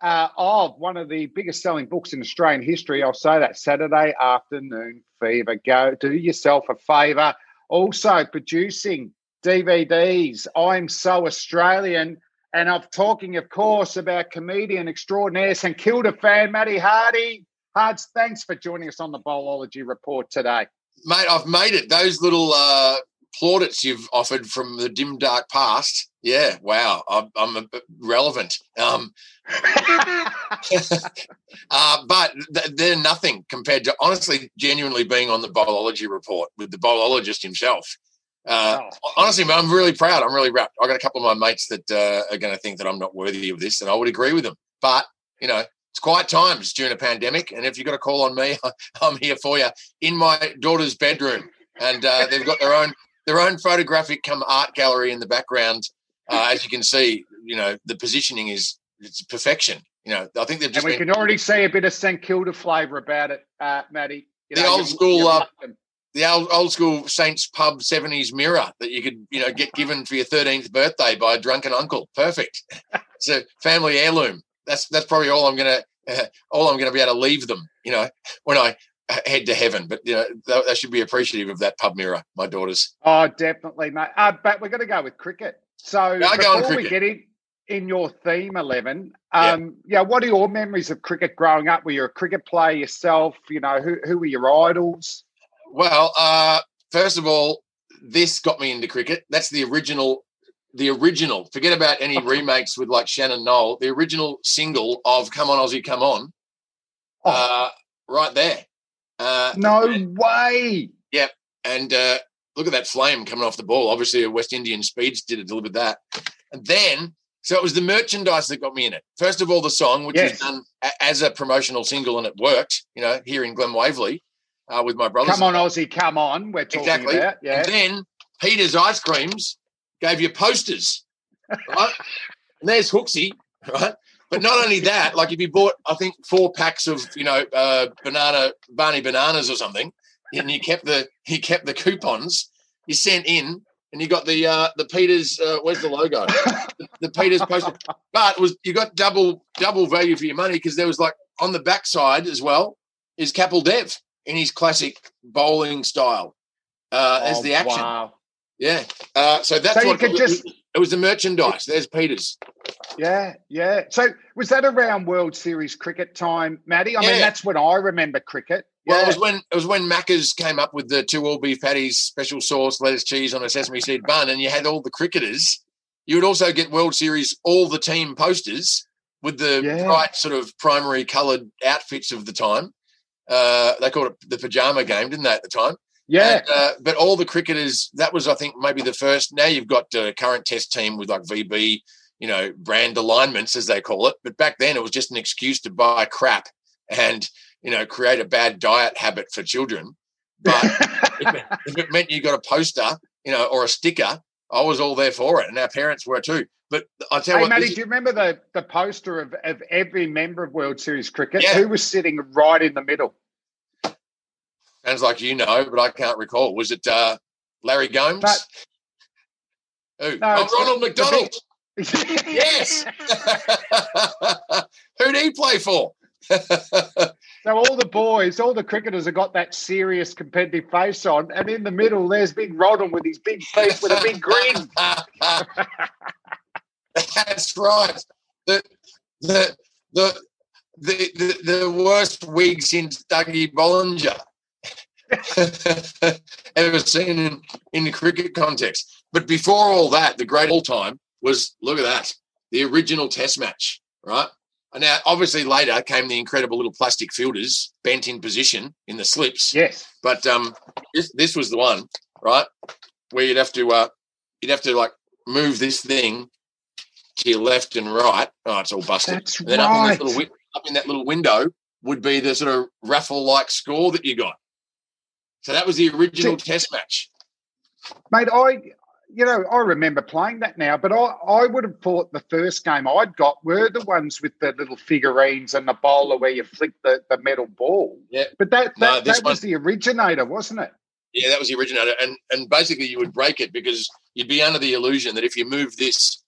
uh, of one of the biggest selling books in Australian history. I'll say that Saturday afternoon fever. Go do yourself a favour. Also producing DVDs. I'm so Australian. And I'm talking, of course, about comedian extraordinaire St Kilda fan Matty Hardy. Hards, thanks for joining us on the Bowlology Report today. Mate, I've made it. Those little uh, plaudits you've offered from the dim, dark past. Yeah, wow, I'm, I'm relevant. Um, <laughs> uh, but they're nothing compared to honestly, genuinely being on the Bowlology report with the biologist himself. Uh, oh. Honestly, I'm really proud. I'm really wrapped. I got a couple of my mates that uh, are going to think that I'm not worthy of this, and I would agree with them. But you know, it's quiet times during a pandemic, and if you've got a call on me, <laughs> I'm here for you in my daughter's bedroom, and uh, they've got their own their own photographic come art gallery in the background. Uh, as you can see, you know the positioning is it's perfection. You know, I think they've just. And we been, can already see a bit of St Kilda flavour about it, uh, Matty. You the know, old school, uh, the old old school Saints pub seventies mirror that you could you know get given for your thirteenth birthday by a drunken uncle. Perfect. <laughs> it's a family heirloom. That's that's probably all I'm gonna uh, <laughs> all I'm gonna be able to leave them. You know, when I head to heaven. But you know, they, they should be appreciative of that pub mirror. My daughters. Oh, definitely, mate. Uh, but we're going to go with cricket. So yeah, before cricket. we get in in your theme eleven, um, yeah. yeah, what are your memories of cricket growing up? Were you a cricket player yourself? You know, who who were your idols? Well, uh, first of all, this got me into cricket. That's the original. The original. Forget about any remakes with like Shannon Noll. The original single of "Come On Aussie, Come On." Oh. Uh, right there. Uh, no and, way. Yep. And uh, look at that flame coming off the ball. Obviously, a West Indian Speeds did it delivered that. And then, so it was the merchandise that got me in it. First of all, the song, which yes. was done as a promotional single and it worked, you know, here in Glen Waverley. uh, with my brothers. Come on, Aussie, come on. We're talking exactly. about yeah. And then Peter's Ice Creams gave you posters, right? <laughs> and there's Hooksy, right? But not only that, like if you bought, I think four packs of you know uh, banana Barney bananas or something, and you kept the you kept the coupons, you sent in, and you got the uh, the Peters. Uh, where's the logo? the, <laughs> the Peters poster. But was you got double double value for your money because there was like on the backside as well is Kapil Dev in his classic bowling style uh, as Oh, the action. Wow. Yeah. Uh, so that's So you could it, just- it was the merchandise. There's Peters. Yeah, yeah. So was that around World Series cricket time, Matty? I mean, that's when I remember cricket. Well, Yeah. it was when it was when Macca's came up with the two all beef patties, special sauce, lettuce, cheese on a sesame seed bun, and you had all the cricketers. You would also get World Series all the team posters with the Yeah. bright sort of primary coloured outfits of the time. Uh, they called it the pajama game, didn't they, at the time? Yeah. And, uh, but all the cricketers, that was, I think, maybe the first. Now you've got a current test team with like VB, you know, brand alignments, as they call it. But back then it was just an excuse to buy crap and, you know, create a bad diet habit for children. But <laughs> if, it, if it meant you got a poster, you know, or a sticker, I was all there for it. And our parents were too. But I tell Hey, you what, Matty, do you remember the, the poster of, of every member of World Series cricket? Yeah. Who was sitting right in the middle? Sounds like you know, but I can't recall. Was it uh, Larry Gomes? No. Who? No, oh, Ronald McDonald. <laughs> Yes. <laughs> Who'd he play for? So all the boys, all the cricketers have got that serious competitive face on, and in the middle there's Big Rodham with his big face with a big grin. <laughs> That's right. The the the the the, the worst wigs since Dougie Bollinger <laughs> ever seen in, in the cricket context. But before all that, the great all time was look at that. The original test match, right? And now obviously later came the incredible little plastic fielders bent in position in the slips. Yes. But um, this this was the one, right? Where you'd have to uh, you'd have to like move this thing to your left and right. Oh, it's all busted. That's and then up in right. this little up in that little window would be the sort of raffle like score that you got. So that was the original test match. Mate, I you know, I remember playing that now, but I, I would have thought the first game I'd got were the ones with the little figurines and the bowler where you flick the, the metal ball. Yeah. But that No, that, this that was the originator, wasn't it? Yeah, that was the originator, and and basically you would break it because you'd be under the illusion that if you move this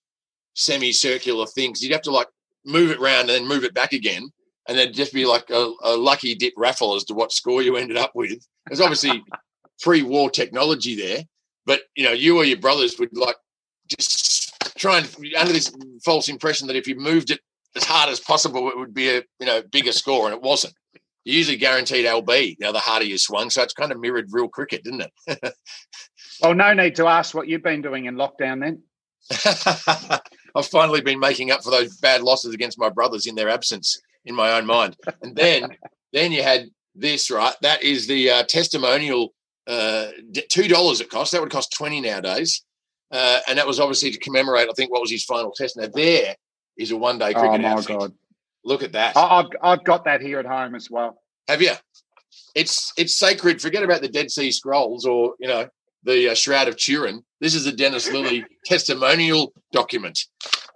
semicircular things, you'd have to like move it round and then move it back again, and there'd just be like a, a lucky dip raffle as to what score you ended up with. There's obviously <laughs> pre-war technology there, but you know you or your brothers would like just try and under this false impression that if you moved it as hard as possible, it would be a you know bigger score, and it wasn't. You usually guaranteed LB, you know, the harder you swung. So it's kind of mirrored real cricket, didn't it? <laughs> Well, no need to ask what you've been doing in lockdown then. <laughs> I've finally been making up for those bad losses against my brothers in their absence in my own mind. And then, <laughs> then you had this right. That is the uh, testimonial. Uh, Two dollars it cost. That would cost twenty nowadays. Uh, and that was obviously to commemorate. I think what was his final test. Now there is a one-day cricket. Oh cricket my outfit. god. Look at that. I- I've I've got that here at home as well. Have you? It's it's sacred. Forget about the Dead Sea Scrolls or you know the uh, Shroud of Turin. This is the Dennis Lillee <laughs> testimonial document.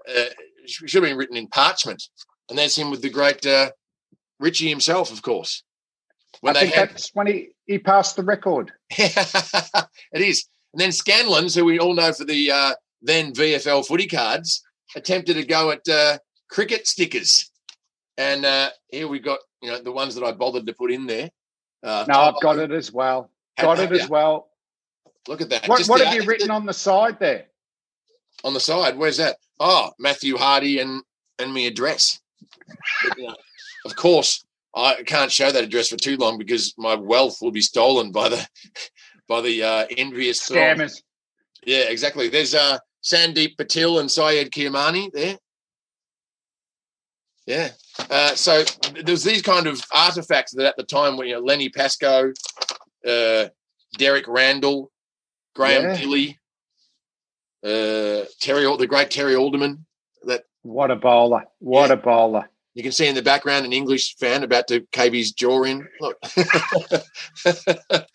Uh, it should have been written in parchment, and that's him with the great uh, Richie himself, of course. When I they think had, that's when he, he passed the record. <laughs> it is, and then Scanlens, who we all know for the uh, then VFL footy cards, attempted to go at uh, cricket stickers, and uh, here we got you know the ones that I bothered to put in there. Uh, No, I've got it as well. Got it as well. Look at that. What, what the- have you written on the side there? on the side? Where's that? Oh, Matthew Hardy and and me address. But, you know, of course, I can't show that address for too long because my wealth will be stolen by the <laughs> by the uh, envious throng. Yeah, exactly. There's uh, Sandeep Patil and Syed Kirmani there. Yeah. Uh, so there's these kind of artifacts that at the time were you know Lenny Pascoe, uh, Derek Randall, Graham Yeah. Uh, Terry, the great Terry Alderman. That What a bowler. What Yeah. a bowler. You can see in the background an English fan about to cave his jaw in. Look. <laughs>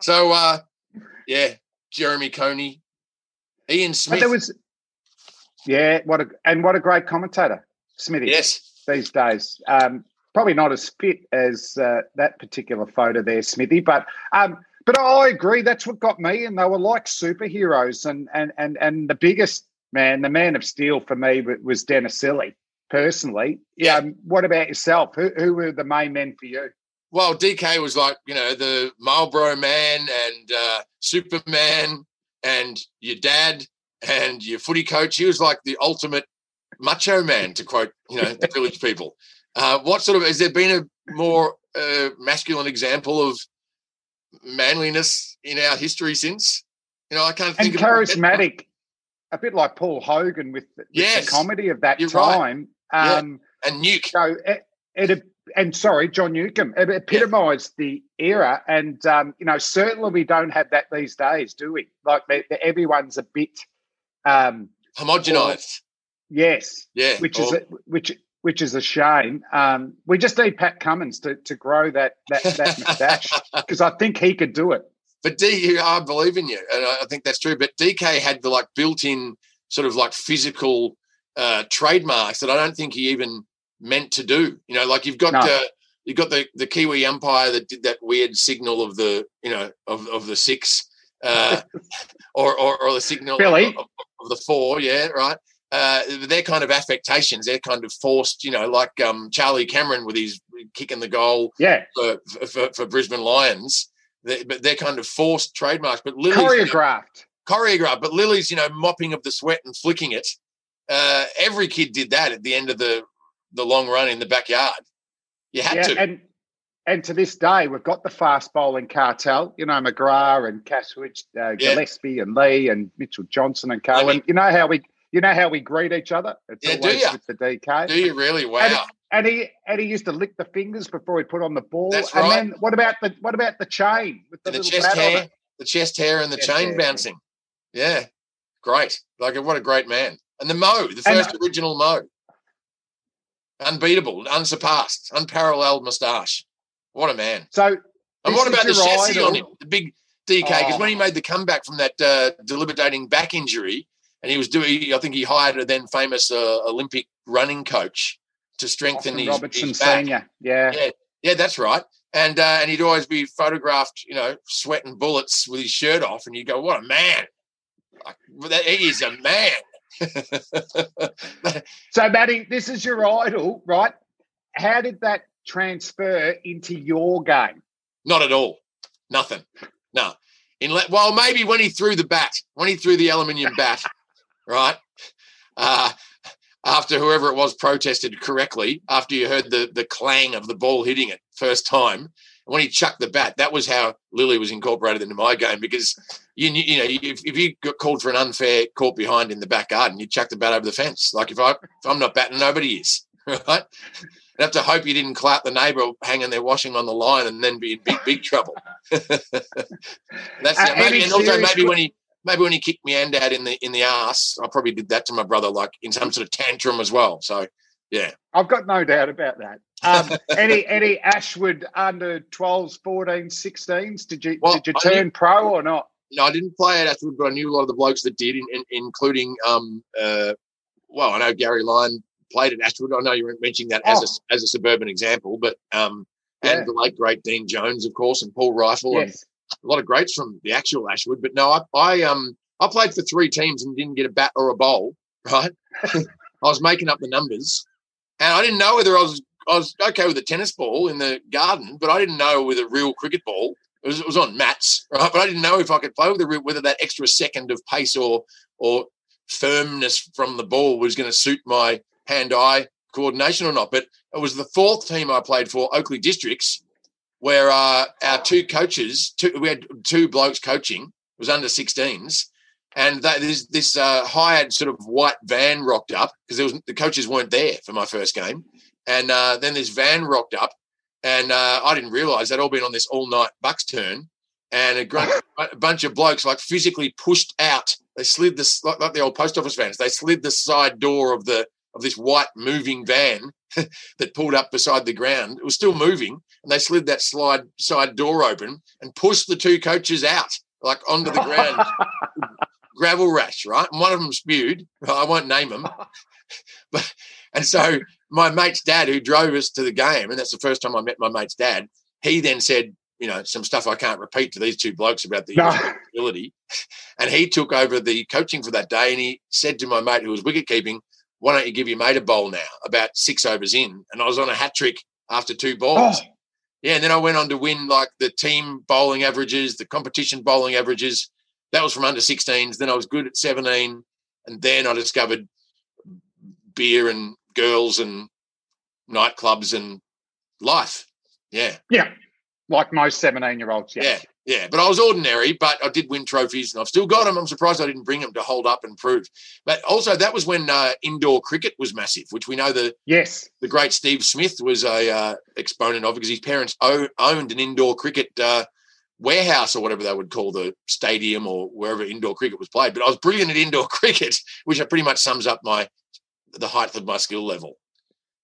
so, uh, yeah, Jeremy Coney, Ian Smith. But there was, yeah, what a and what a great commentator, Smithy. yes, these days. Um, probably not as fit as uh, that particular photo there, Smithy. But um, but I agree. That's what got me, and they were like superheroes. And and and and the biggest man, the man of steel for me was Dennis Lillee, personally. Yeah. Um, what about yourself? Who who were the main men for you? Well, DK was like you know the Marlboro man and uh, Superman and your dad and your footy coach. He was like the ultimate macho man, to quote you know the village people. Uh, what sort of has there been a more uh, masculine example of manliness in our history since? You know, I can't think and of charismatic, a bit like Paul Hogan with, the, with Yes. the comedy of that You're right. Time. Yeah. Um, and Nuke. So it, it and sorry, John Newcombe, it epitomised the era, and um, you know certainly we don't have that these days, do we? Like everyone's a bit, um, homogenized. yes, Yeah, which is or- a, which which is a shame. Um, we just need Pat Cummins to to grow that that that <laughs> moustache because I think he could do it. But D, I believe in you, and I I think that's true. But DK had the like built-in sort of like physical uh, trademarks that I don't think he even meant to do. You know, like you've got No. uh, you've got the the Kiwi umpire that did that weird signal of the you know of of the six, uh, <laughs> or, or or the signal Billy. Of, of the four. Yeah, right. Uh, they're kind of affectations. They're kind of forced. You know, like um, Charlie Cameron with his kicking the goal Yeah, for for, for Brisbane Lions. They, but they're kind of forced trademarks. But Lillee's choreographed. choreographed. But Lillee's, you know, mopping of the sweat and flicking it. Uh, every kid did that at the end of the the long run in the backyard. You had Yeah, to. and and to this day, we've got the fast bowling cartel. You know, McGrath and Kasprowicz, uh, Yeah. Gillespie and Lee and Mitchell Johnson and I mean- you know how we, you know how we greet each other. It's Yeah, always with the DK. Do you really? Wow. And he and he used to lick the fingers before he put on the ball. That's and right. then what about the what about the chain with the, the chest hair, the chest hair, and the Chest chain hair. bouncing. Yeah, great. Like what a great man. And the Mo, the And- first original Mo, unbeatable, unsurpassed, unparalleled moustache. What a man. So And what about the chassis on him? The big DK, because Oh. when he made the comeback from that uh, debilitating back injury, and he was doing, I think he hired a then famous uh, Olympic running coach to strengthen Austin his, Robertson his back. Senior. Yeah. Yeah, yeah, that's right. And uh, and he'd always be photographed, you know, sweating bullets with his shirt off, and you'd go, "What a man! Like, that, he is a man." <laughs> So Matty, this is your idol, right? How did that transfer into your game? Not at all. Nothing. No. In le- well, maybe when he threw the bat, when he threw the aluminium bat, <laughs> right? Uh, after whoever it was protested correctly, after you heard the the clang of the ball hitting it first time, when he chucked the bat, that was how Lillee was incorporated into my game because you you know if, if you got called for an unfair caught behind in the back garden, you chuck the bat over the fence. Like if I if I'm not batting, nobody is. <laughs> Right? You have to hope you didn't clout the neighbour hanging their washing on the line and then be in big, big trouble. <laughs> That's Uh. Maybe, and also maybe when he maybe when he kicked me and dad in the in the ass, I probably did that to my brother, like in some sort of tantrum as well. So yeah, I've got no doubt about that. Um, <laughs> any any Ashwood under 12s, 14s, 16s? Did you Well, did you turn pro or not? no, I didn't play at Ashwood, but I knew a lot of the blokes that did, in, in, including um uh, well, I know Gary Lyon played at Ashwood. I know you were mentioning that as a as a suburban example, but um and Yeah. the late great Dean Jones, of course, and Paul Reiffel, and a lot of greats from the actual Ashwood. But no, I, I um I played for three teams and didn't get a bat or a bowl. <laughs> Right, <laughs> I was making up the numbers, and I didn't know whether I was I was okay with a tennis ball in the garden, but I didn't know with a real cricket ball. It was, it was on mats, <laughs> right? But I didn't know if I could play with real, whether that extra second of pace or or firmness from the ball was going to suit my hand-eye coordination or not. But it was the fourth team I played for, Oakleigh Districts, where uh, our two coaches, two, we had two blokes coaching, was under 16s, and that, this, this uh, hired sort of white van rocked up because the coaches weren't there for my first game, and uh, then this van rocked up, and uh, I didn't realise they'd all been on this all-night Bucks turn, and a, grunt, <laughs> a bunch of blokes like physically pushed out. They slid this like, like the old post office vans. They slid the side door of the of this white moving van <laughs> that pulled up beside the ground. It was still moving, and they slid that slide side door open and pushed the two coaches out, like onto the ground. <laughs> gravel rash, right? And one of them spewed. I won't name him, <laughs> but and so my mate's dad, who drove us to the game, and that's the first time I met my mate's dad. He then said, you know, some stuff I can't repeat to these two blokes about the No. ability. <laughs> And he took over the coaching for that day, and he said to my mate who was wicket keeping, "Why don't you give your mate a bowl now?" About six overs in, and I was on a hat trick after two balls. Oh, Yeah, and then I went on to win like the team bowling averages, the competition bowling averages. That was from under 16s. Then I was good at 17, and then I discovered beer and girls and nightclubs and life. Yeah, yeah, like most seventeen-year-olds. Yeah. yeah, yeah. But I was ordinary, but I did win trophies, and I've still got them. I'm surprised I didn't bring them to hold up and prove. But also, that was when uh, indoor cricket was massive, which we know the Yes. the great Steve Smith was a uh, exponent of because his parents owned an indoor cricket uh, warehouse or whatever they would call the stadium or wherever indoor cricket was played. But I was brilliant at indoor <laughs> cricket, which pretty much sums up my the height of my skill level.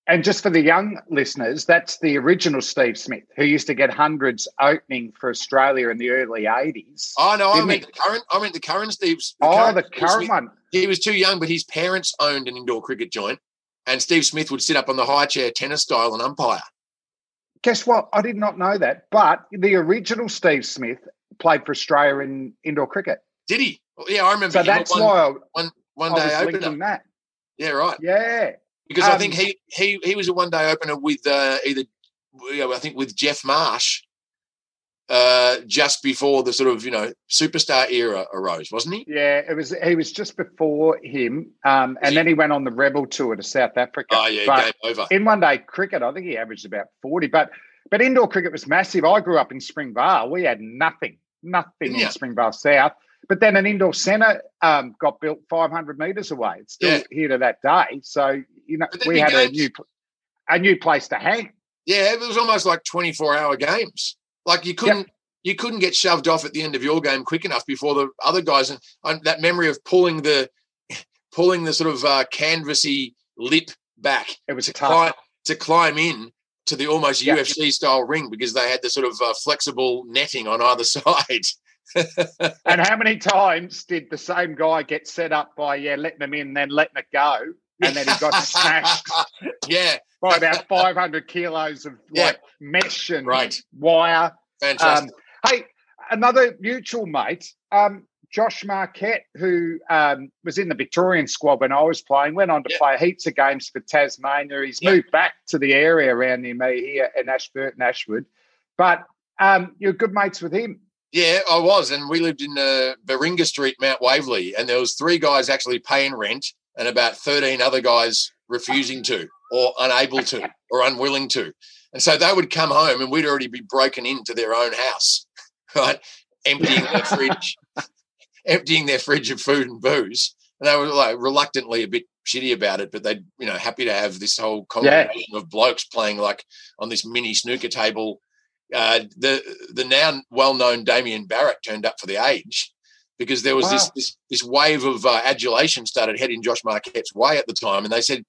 And just for the young listeners, that's the original Steve Smith, who used to get hundreds opening for Australia in the early 80s. Oh no, I meant he? the current. I meant the current Steve's. oh, the current Smith. one. He was too young, but his parents owned an indoor cricket joint, and Steve Smith would sit up on the high chair, tennis style, and umpire. Guess what? I did not know that. But the original Steve Smith played for Australia in indoor cricket. Did he? Well, yeah, I remember. So that's one, why I, one, one I day opener. that. Yeah, right. Yeah. because I Um, think he he he was a one day opener with uh, either I think with Geoff Marsh uh, just before the sort of you know superstar era arose, wasn't he? Yeah, it was. He was just before him, um, and he? then he went on the Rebel tour to South Africa. Oh yeah, But game over. in one day cricket, I think he averaged about forty. But but indoor cricket was massive. I grew up in Springvale. We had nothing, nothing Didn't in ya? Springvale South. But then an indoor centre um, got built 500 metres away. It's still Yeah. here to that day. So you know we had a new a new place to hang. Yeah, it was almost like twenty four hour games. Like you couldn't you couldn't get shoved off at the end of your game quick enough before the other guys. And, that memory of pulling the <laughs> pulling the sort of uh, canvassy lip back It was to tough. climb to climb in to the almost Yeah. UFC style ring because they had the sort of uh, flexible netting on either <laughs> side. And how many times did the same guy get set up by yeah letting them in, then letting it go, and then he got <laughs> smashed yeah, by about 500 kilos of <laughs> Yeah. like mesh and Right. wire. fantastic. Um, hey, another mutual mate, um, Josh Marquet, who um, was in the Victorian squad when I was playing, went on to Yeah. play heaps of games for Tasmania. He's Yeah. moved back to the area around near me here in Ashburton, Ashwood. But um, you're good mates with him. Yeah, I was, and we lived in uh, Baringa Street, Mount Waverley, and there was three guys actually paying rent, and about thirteen other guys refusing to, or unable to, or unwilling to, and so they would come home, and we'd already be broken into their own house, <laughs> right, emptying their fridge, <laughs> emptying their fridge of food and booze, and they were like reluctantly a bit shitty about it, but they, would you know, happy to have this whole congregation of blokes playing like on this mini snooker table. Uh, the the now well known Damien Barrett turned up for the age because there was this, this this wave of uh, adulation started heading Josh Marquet's way at the time, and they said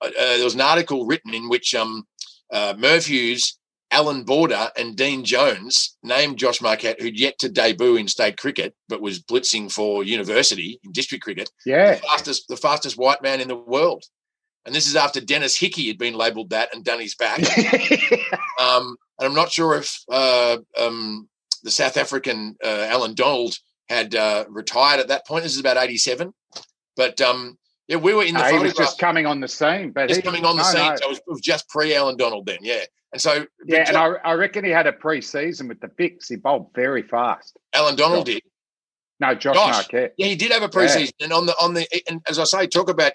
uh, uh, there was an article written in which um, uh, Merv Hughes, Allan Border, and Dean Jones named Josh Marquet, who'd yet to debut in state cricket but was blitzing for university in district cricket, Yeah. the fastest the fastest white man in the world. And this is after Denis Hickey had been labelled that and done his back. <laughs> Um, and I'm not sure if uh, um, the South African uh, Allan Donald had uh, retired at that point. This is about 87. But um, yeah, we were in the No, he was just coming on the scene. But just he, coming on the no, scene. no. So it was, it was just pre Allan Donald then, yeah. And so Yeah, and I, I reckon he had a pre-season with the Vics. He bowled very fast. Allan Donald did. No, Josh, Josh. Marquet. Yeah, he did have a preseason, and on the on the and as I say, talk about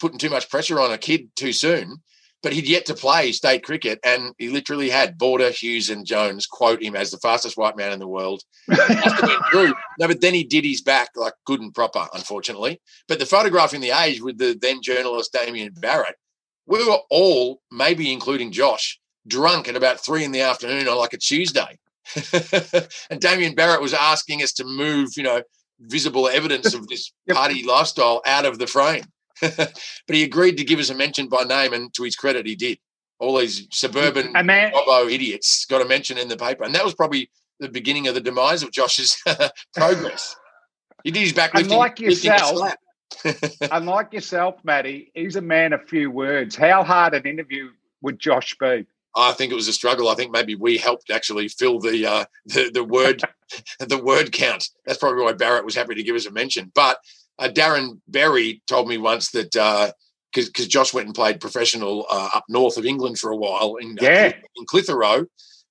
putting too much pressure on a kid too soon. But he'd yet to play state cricket, and he literally had Border, Hughes, and Jones quote him as the fastest white man in the world. <laughs> Must have been true. No, but then he did his back like good and proper, unfortunately. But the photograph in the Age with the then journalist Damien Barrett, we were all, maybe including Josh, drunk at about three in the afternoon on like a Tuesday. <laughs> and Damien Barrett was asking us to move, you know, visible evidence of this party lifestyle out of the frame. <laughs> but he agreed to give us a mention by name, and to his credit, he did. All these suburban man- Bobo idiots got a mention in the paper, and that was probably the beginning of the demise of Josh's <laughs> progress. He did his backlifting. Unlike yourself, <laughs> unlike yourself, Matty, he's a man of few words. How hard an interview would Josh be? I think it was a struggle. I think maybe we helped actually fill the uh, the, the word the word count. That's probably why Barrett was happy to give us a mention. But uh, Darren Berry told me once that because uh, because Josh went and played professional uh, up north of England for a while in uh, yeah. in Clitheroe,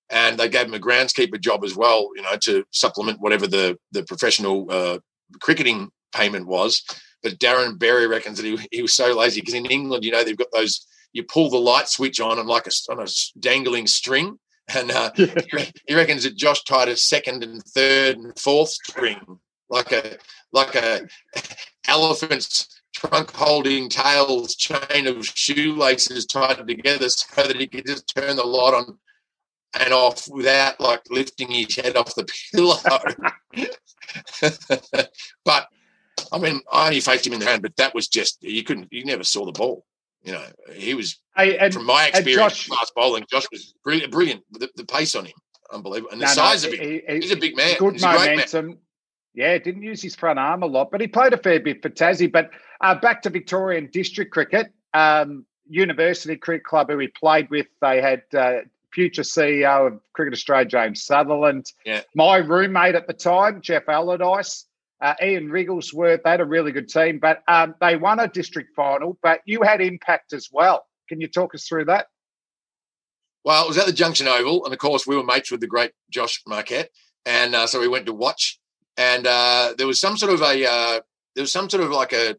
and they gave him a groundskeeper job as well, you know, to supplement whatever the the professional uh, cricketing payment was. But Darren Berry reckons that he, he was so lazy because in England, you know, they've got those you pull the light switch on and like a, on a dangling string. And uh, <laughs> he reckons that Josh tied a second and third and fourth string like a like a elephant's trunk holding tails chain of shoelaces tied together so that he could just turn the light on and off without like lifting his head off the pillow. <laughs> but I mean, I only faced him in the hand, but that was just you couldn't you never saw the ball. You know, he was hey, and, from my experience Josh, fast bowling. Josh was brilliant. brilliant. The, the, pace on him, unbelievable, and the no, size no, of him. He, he's a big man. Good he's momentum. Yeah, didn't use his front arm a lot, but he played a fair bit for Tassie. But uh, back to Victorian District Cricket, um, University Cricket Club, who he played with, they had uh, future CEO of Cricket Australia, James Sutherland. Yeah. My roommate at the time, Geoff Allardice uh, Ian Wrigglesworth, they had a really good team, but um, they won a district final. But you had impact as well. Can you talk us through that? Well, it was at the Junction Oval, and of course, we were mates with the great Josh Marquet, and uh, so we went to watch. And uh, there was some sort of a uh, there was some sort of like a,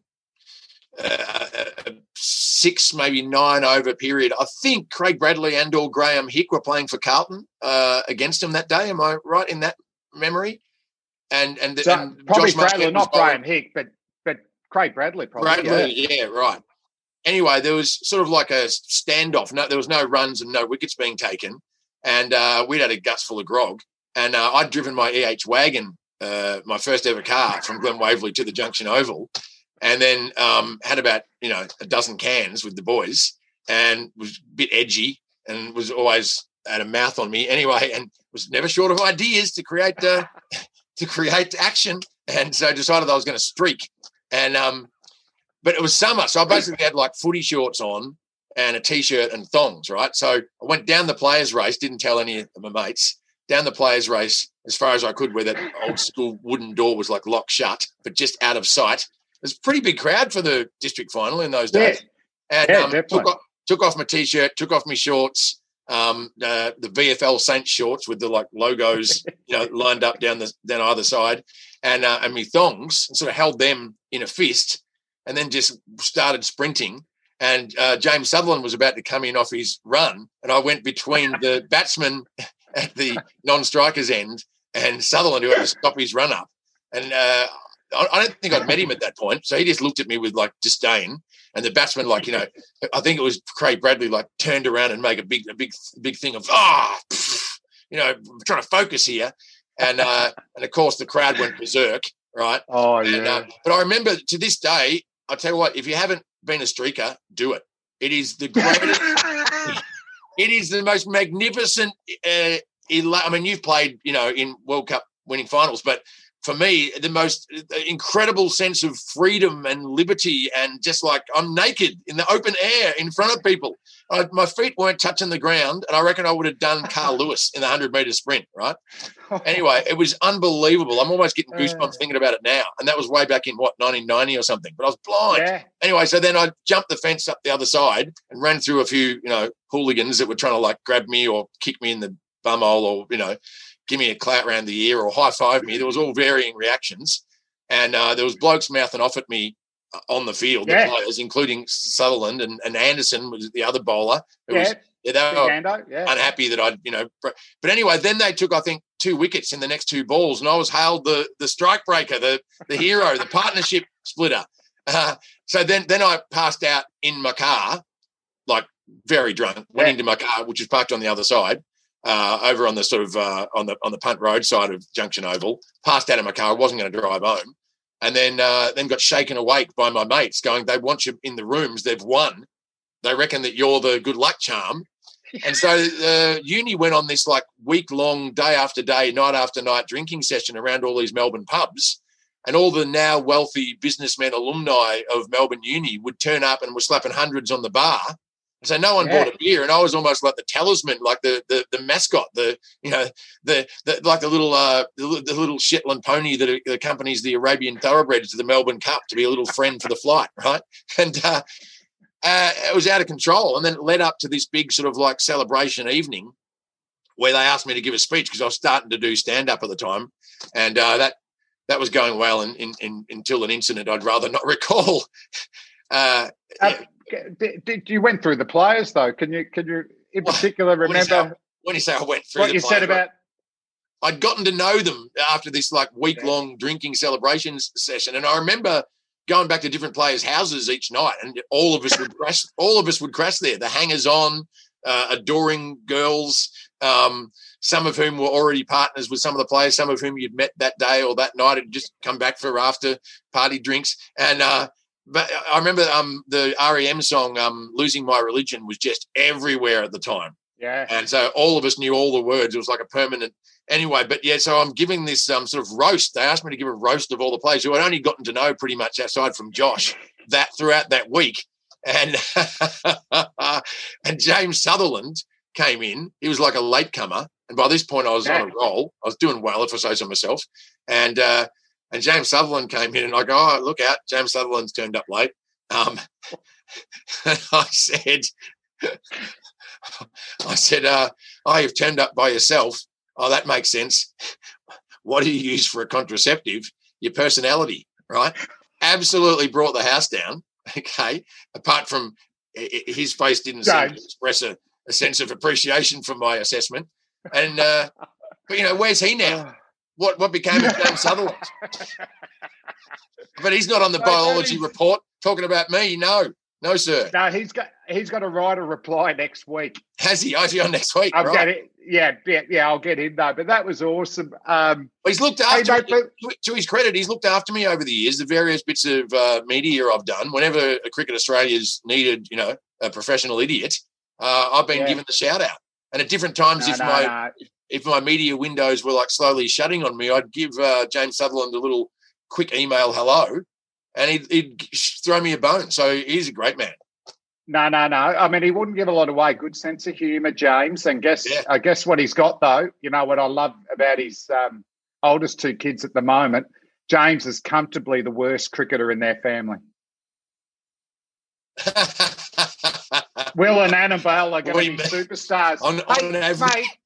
a, a, six, maybe nine over period. I think Craig Bradley and or Graham Hick were playing for Carlton uh, against him that day. Am I right in that memory? And and, so and probably Josh Bradley, not Graham Hick, but but Craig Bradley probably. Bradley, yeah. yeah, right. Anyway, there was sort of like a standoff. No, there was no runs and no wickets being taken, and uh, we'd had a guts full of grog. And uh, I'd driven my EH wagon, uh, my first ever car, from Glen Waverley to the Junction Oval, and then um, had about you know a dozen cans with the boys, and was a bit edgy and was always had a mouth on me anyway, and was never short of ideas to create uh, <laughs> to create action, and so decided I was going to streak. And um, but it was summer, so I basically had like footy shorts on and a t-shirt and thongs, right? So I went down the players' race, didn't tell any of my mates. Down the players' race as far as I could, where that old school wooden door was like locked shut, but just out of sight. It was a pretty big crowd for the district final in those days. Yeah. And yeah, um, took, off, took off my t-shirt, took off my shorts, um, uh, the VFL Saints shorts with the like logos, you know, <laughs> lined up down the down either side, and uh, and me thongs, and sort of held them in a fist, and then just started sprinting. And uh, James Sutherland was about to come in off his run, and I went between the batsman <laughs> at the non-strikers end and Sutherland, who had to stop his run up. And uh, I don't think I'd met him at that point, so he just looked at me with like disdain and the batsman, like you know, I think it was Craig Bradley, like turned around and make a big, a big, big thing of ah, oh, you know, trying to focus here, and uh, and of course the crowd went berserk, right? Oh and, yeah. Uh, but I remember to this day, I tell you what, if you haven't been a streaker, do it. It is the greatest. <laughs> it is the most magnificent. Uh, I mean, you've played, you know, in World Cup winning finals, but for me, the most uh, incredible sense of freedom and liberty, and just like I'm naked in the open air in front of people. I, my feet weren't touching the ground, and I reckon I would have done Carl <laughs> Lewis in the 100 meter sprint, right? Oh. Anyway, it was unbelievable. I'm almost getting uh. goosebumps thinking about it now. And that was way back in what, 1990 or something, but I was blind. Yeah. Anyway, so then I jumped the fence up the other side and ran through a few, you know, hooligans that were trying to like grab me or kick me in the bumhole or, you know, give me a clout around the ear or high five me. There was all varying reactions, and uh, there was blokes mouthing off at me uh, on the field, yeah. the players, including Sutherland and, and Anderson was the other bowler. It yeah. Was, yeah, they were yeah. unhappy that I'd, you know, but anyway, then they took, I think, two wickets in the next two balls, and I was hailed the the strike breaker, the the hero, the partnership splitter. Uh, so then then I passed out in my car, like very drunk, went into my car, which was parked on the other side, uh, over on the sort of uh, on the on the punt road side of Junction Oval. Passed out of my car. I wasn't going to drive home. and then uh, then got shaken awake by my mates going, they want you in the rooms, they've won. They reckon that you're the good luck charm. <laughs> And so the uh, uni went on this like week long, day after day, night after night drinking session around all these Melbourne pubs. And all the now wealthy businessmen alumni of Melbourne Uni would turn up and were slapping hundreds on the bar. So no one yeah. bought a beer, and I was almost like the talisman, like the the, the mascot, the you know the, the like the little uh the, the little Shetland pony that accompanies the Arabian Thoroughbreds to the Melbourne Cup to be a little friend for the flight, right? <laughs> And uh, uh, it was out of control. And then it led up to this big sort of like celebration evening where they asked me to give a speech because I was starting to do stand up at the time. And uh, that that was going well in, in, in, until an incident I'd rather not <laughs> recall. Uh, uh did, you went through the players though? Can you can you in particular remember when you say, when you say I went through what you said about? I'd gotten to know them after this like week long drinking celebrations session, and I remember going back to different players' houses each night, and all of us would <laughs> crash. All of us would crash there. The hangers on, uh, adoring girls, um, some of whom were already partners with some of the players, some of whom you'd met that day or that night and just come back for after party drinks. And uh, but I remember um, the REM song um, "Losing My Religion" was just everywhere at the time. Yeah, and so all of us knew all the words. It was like a permanent anyway, but yeah, so I'm giving this um, sort of roast. They asked me to give a roast of all the players who I'd only gotten to know pretty much outside from Josh that throughout that week. And <laughs> and James Sutherland came in. He was like a latecomer, and by this point I was yeah. on a roll. I was doing well, if I say so myself. And uh, and James Sutherland came in, and I go, "Oh, look out! James Sutherland's turned up late." Um, <laughs> and I said, <laughs> "I said, uh, oh, you've turned up by yourself." Oh, that makes sense. What do you use for a contraceptive? Your personality, right? Absolutely brought the house down. <laughs> Okay. Apart from his face didn't seem to express a, a, sense of appreciation for my assessment. And, uh, but you know, where's he now? <sighs> What what became of James <laughs> Sutherland? but he's not on the Bowlology report talking about me. No. No, sir. No, he's got he's got to write a reply next week. Has he? He on next week? I've right. got it. Yeah, yeah, yeah. I'll get in though. But that was awesome. Um, he's looked after. Hey, mate, but, to his credit, he's looked after me over the years. The various bits of uh, media I've done. Whenever a Cricket Australia's needed, you know, a professional idiot, uh, I've been yeah. given the shout out. And at different times, no, if no, my no. If my media windows were like slowly shutting on me, I'd give uh, James Sutherland a little quick email hello, and he'd, he'd throw me a bone. So he's a great man. No, no, no. I mean, he wouldn't give a lot away. Good sense of humour, James. And guess, yeah. I guess what he's got though. You know what I love about his um, oldest two kids at the moment. James is comfortably the worst cricketer in their family. <laughs> Will and Annabelle are going to be superstars. On, hey, on average. Mate,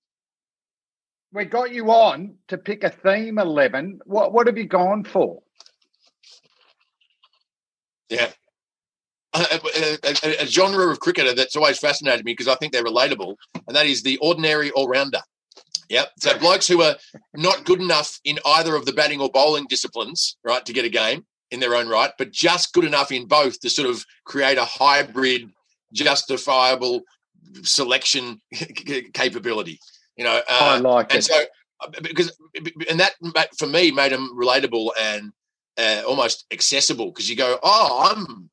we got you on to pick a theme 11. What, what have you gone for? Yeah a, a, a, genre of cricketer that's always fascinated me because I think they're relatable, and that is the ordinary all rounder. Yep. So blokes who are not good enough in either of the batting or bowling disciplines, right, to get a game in their own right, but just good enough in both to sort of create a hybrid, justifiable selection <laughs> capability. You know, uh, I like and it. so uh, because and that for me made them relatable and uh, almost accessible because you go, oh, I'm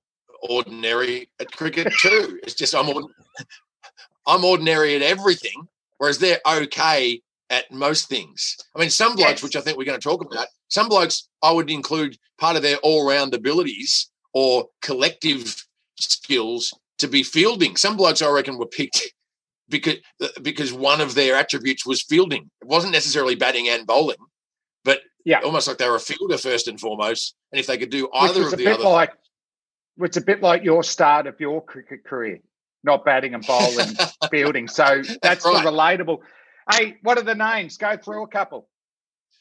ordinary at cricket <laughs> too. it's just I'm <laughs> I'm ordinary at everything, whereas they're okay at most things. I mean, some blokes, yes. which I think we're going to talk about, some blokes I would include part of their all-round abilities or collective skills to be fielding. Some blokes I reckon were picked because because one of their attributes was fielding. It wasn't necessarily batting and bowling, but yeah, almost like they were a fielder first and foremost. And if they could do either of the other, like it's a bit like your start of your cricket career, not batting and bowling, <laughs> fielding. So that's, that's right. the relatable. Hey, what are the names? Go through a couple.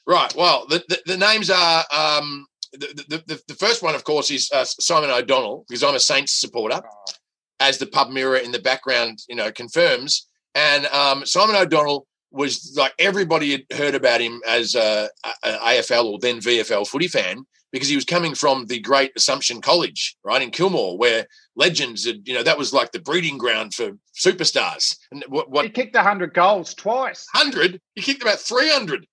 Right. Well, the, the, the names are um, the, the, the, first one, of course, is uh, Simon O'Donnell, because I'm a Saints supporter, oh. As the pub mirror in the background, you know, confirms. And um, Simon O'Donnell was like everybody had heard about him as a, a AFL or then VFL footy fan because he was coming from the great Assumption College, right in Kilmore, where legends, had, you know, that was like the breeding ground for superstars. And what, what he kicked hundred goals twice. Hundred? He kicked about three hundred.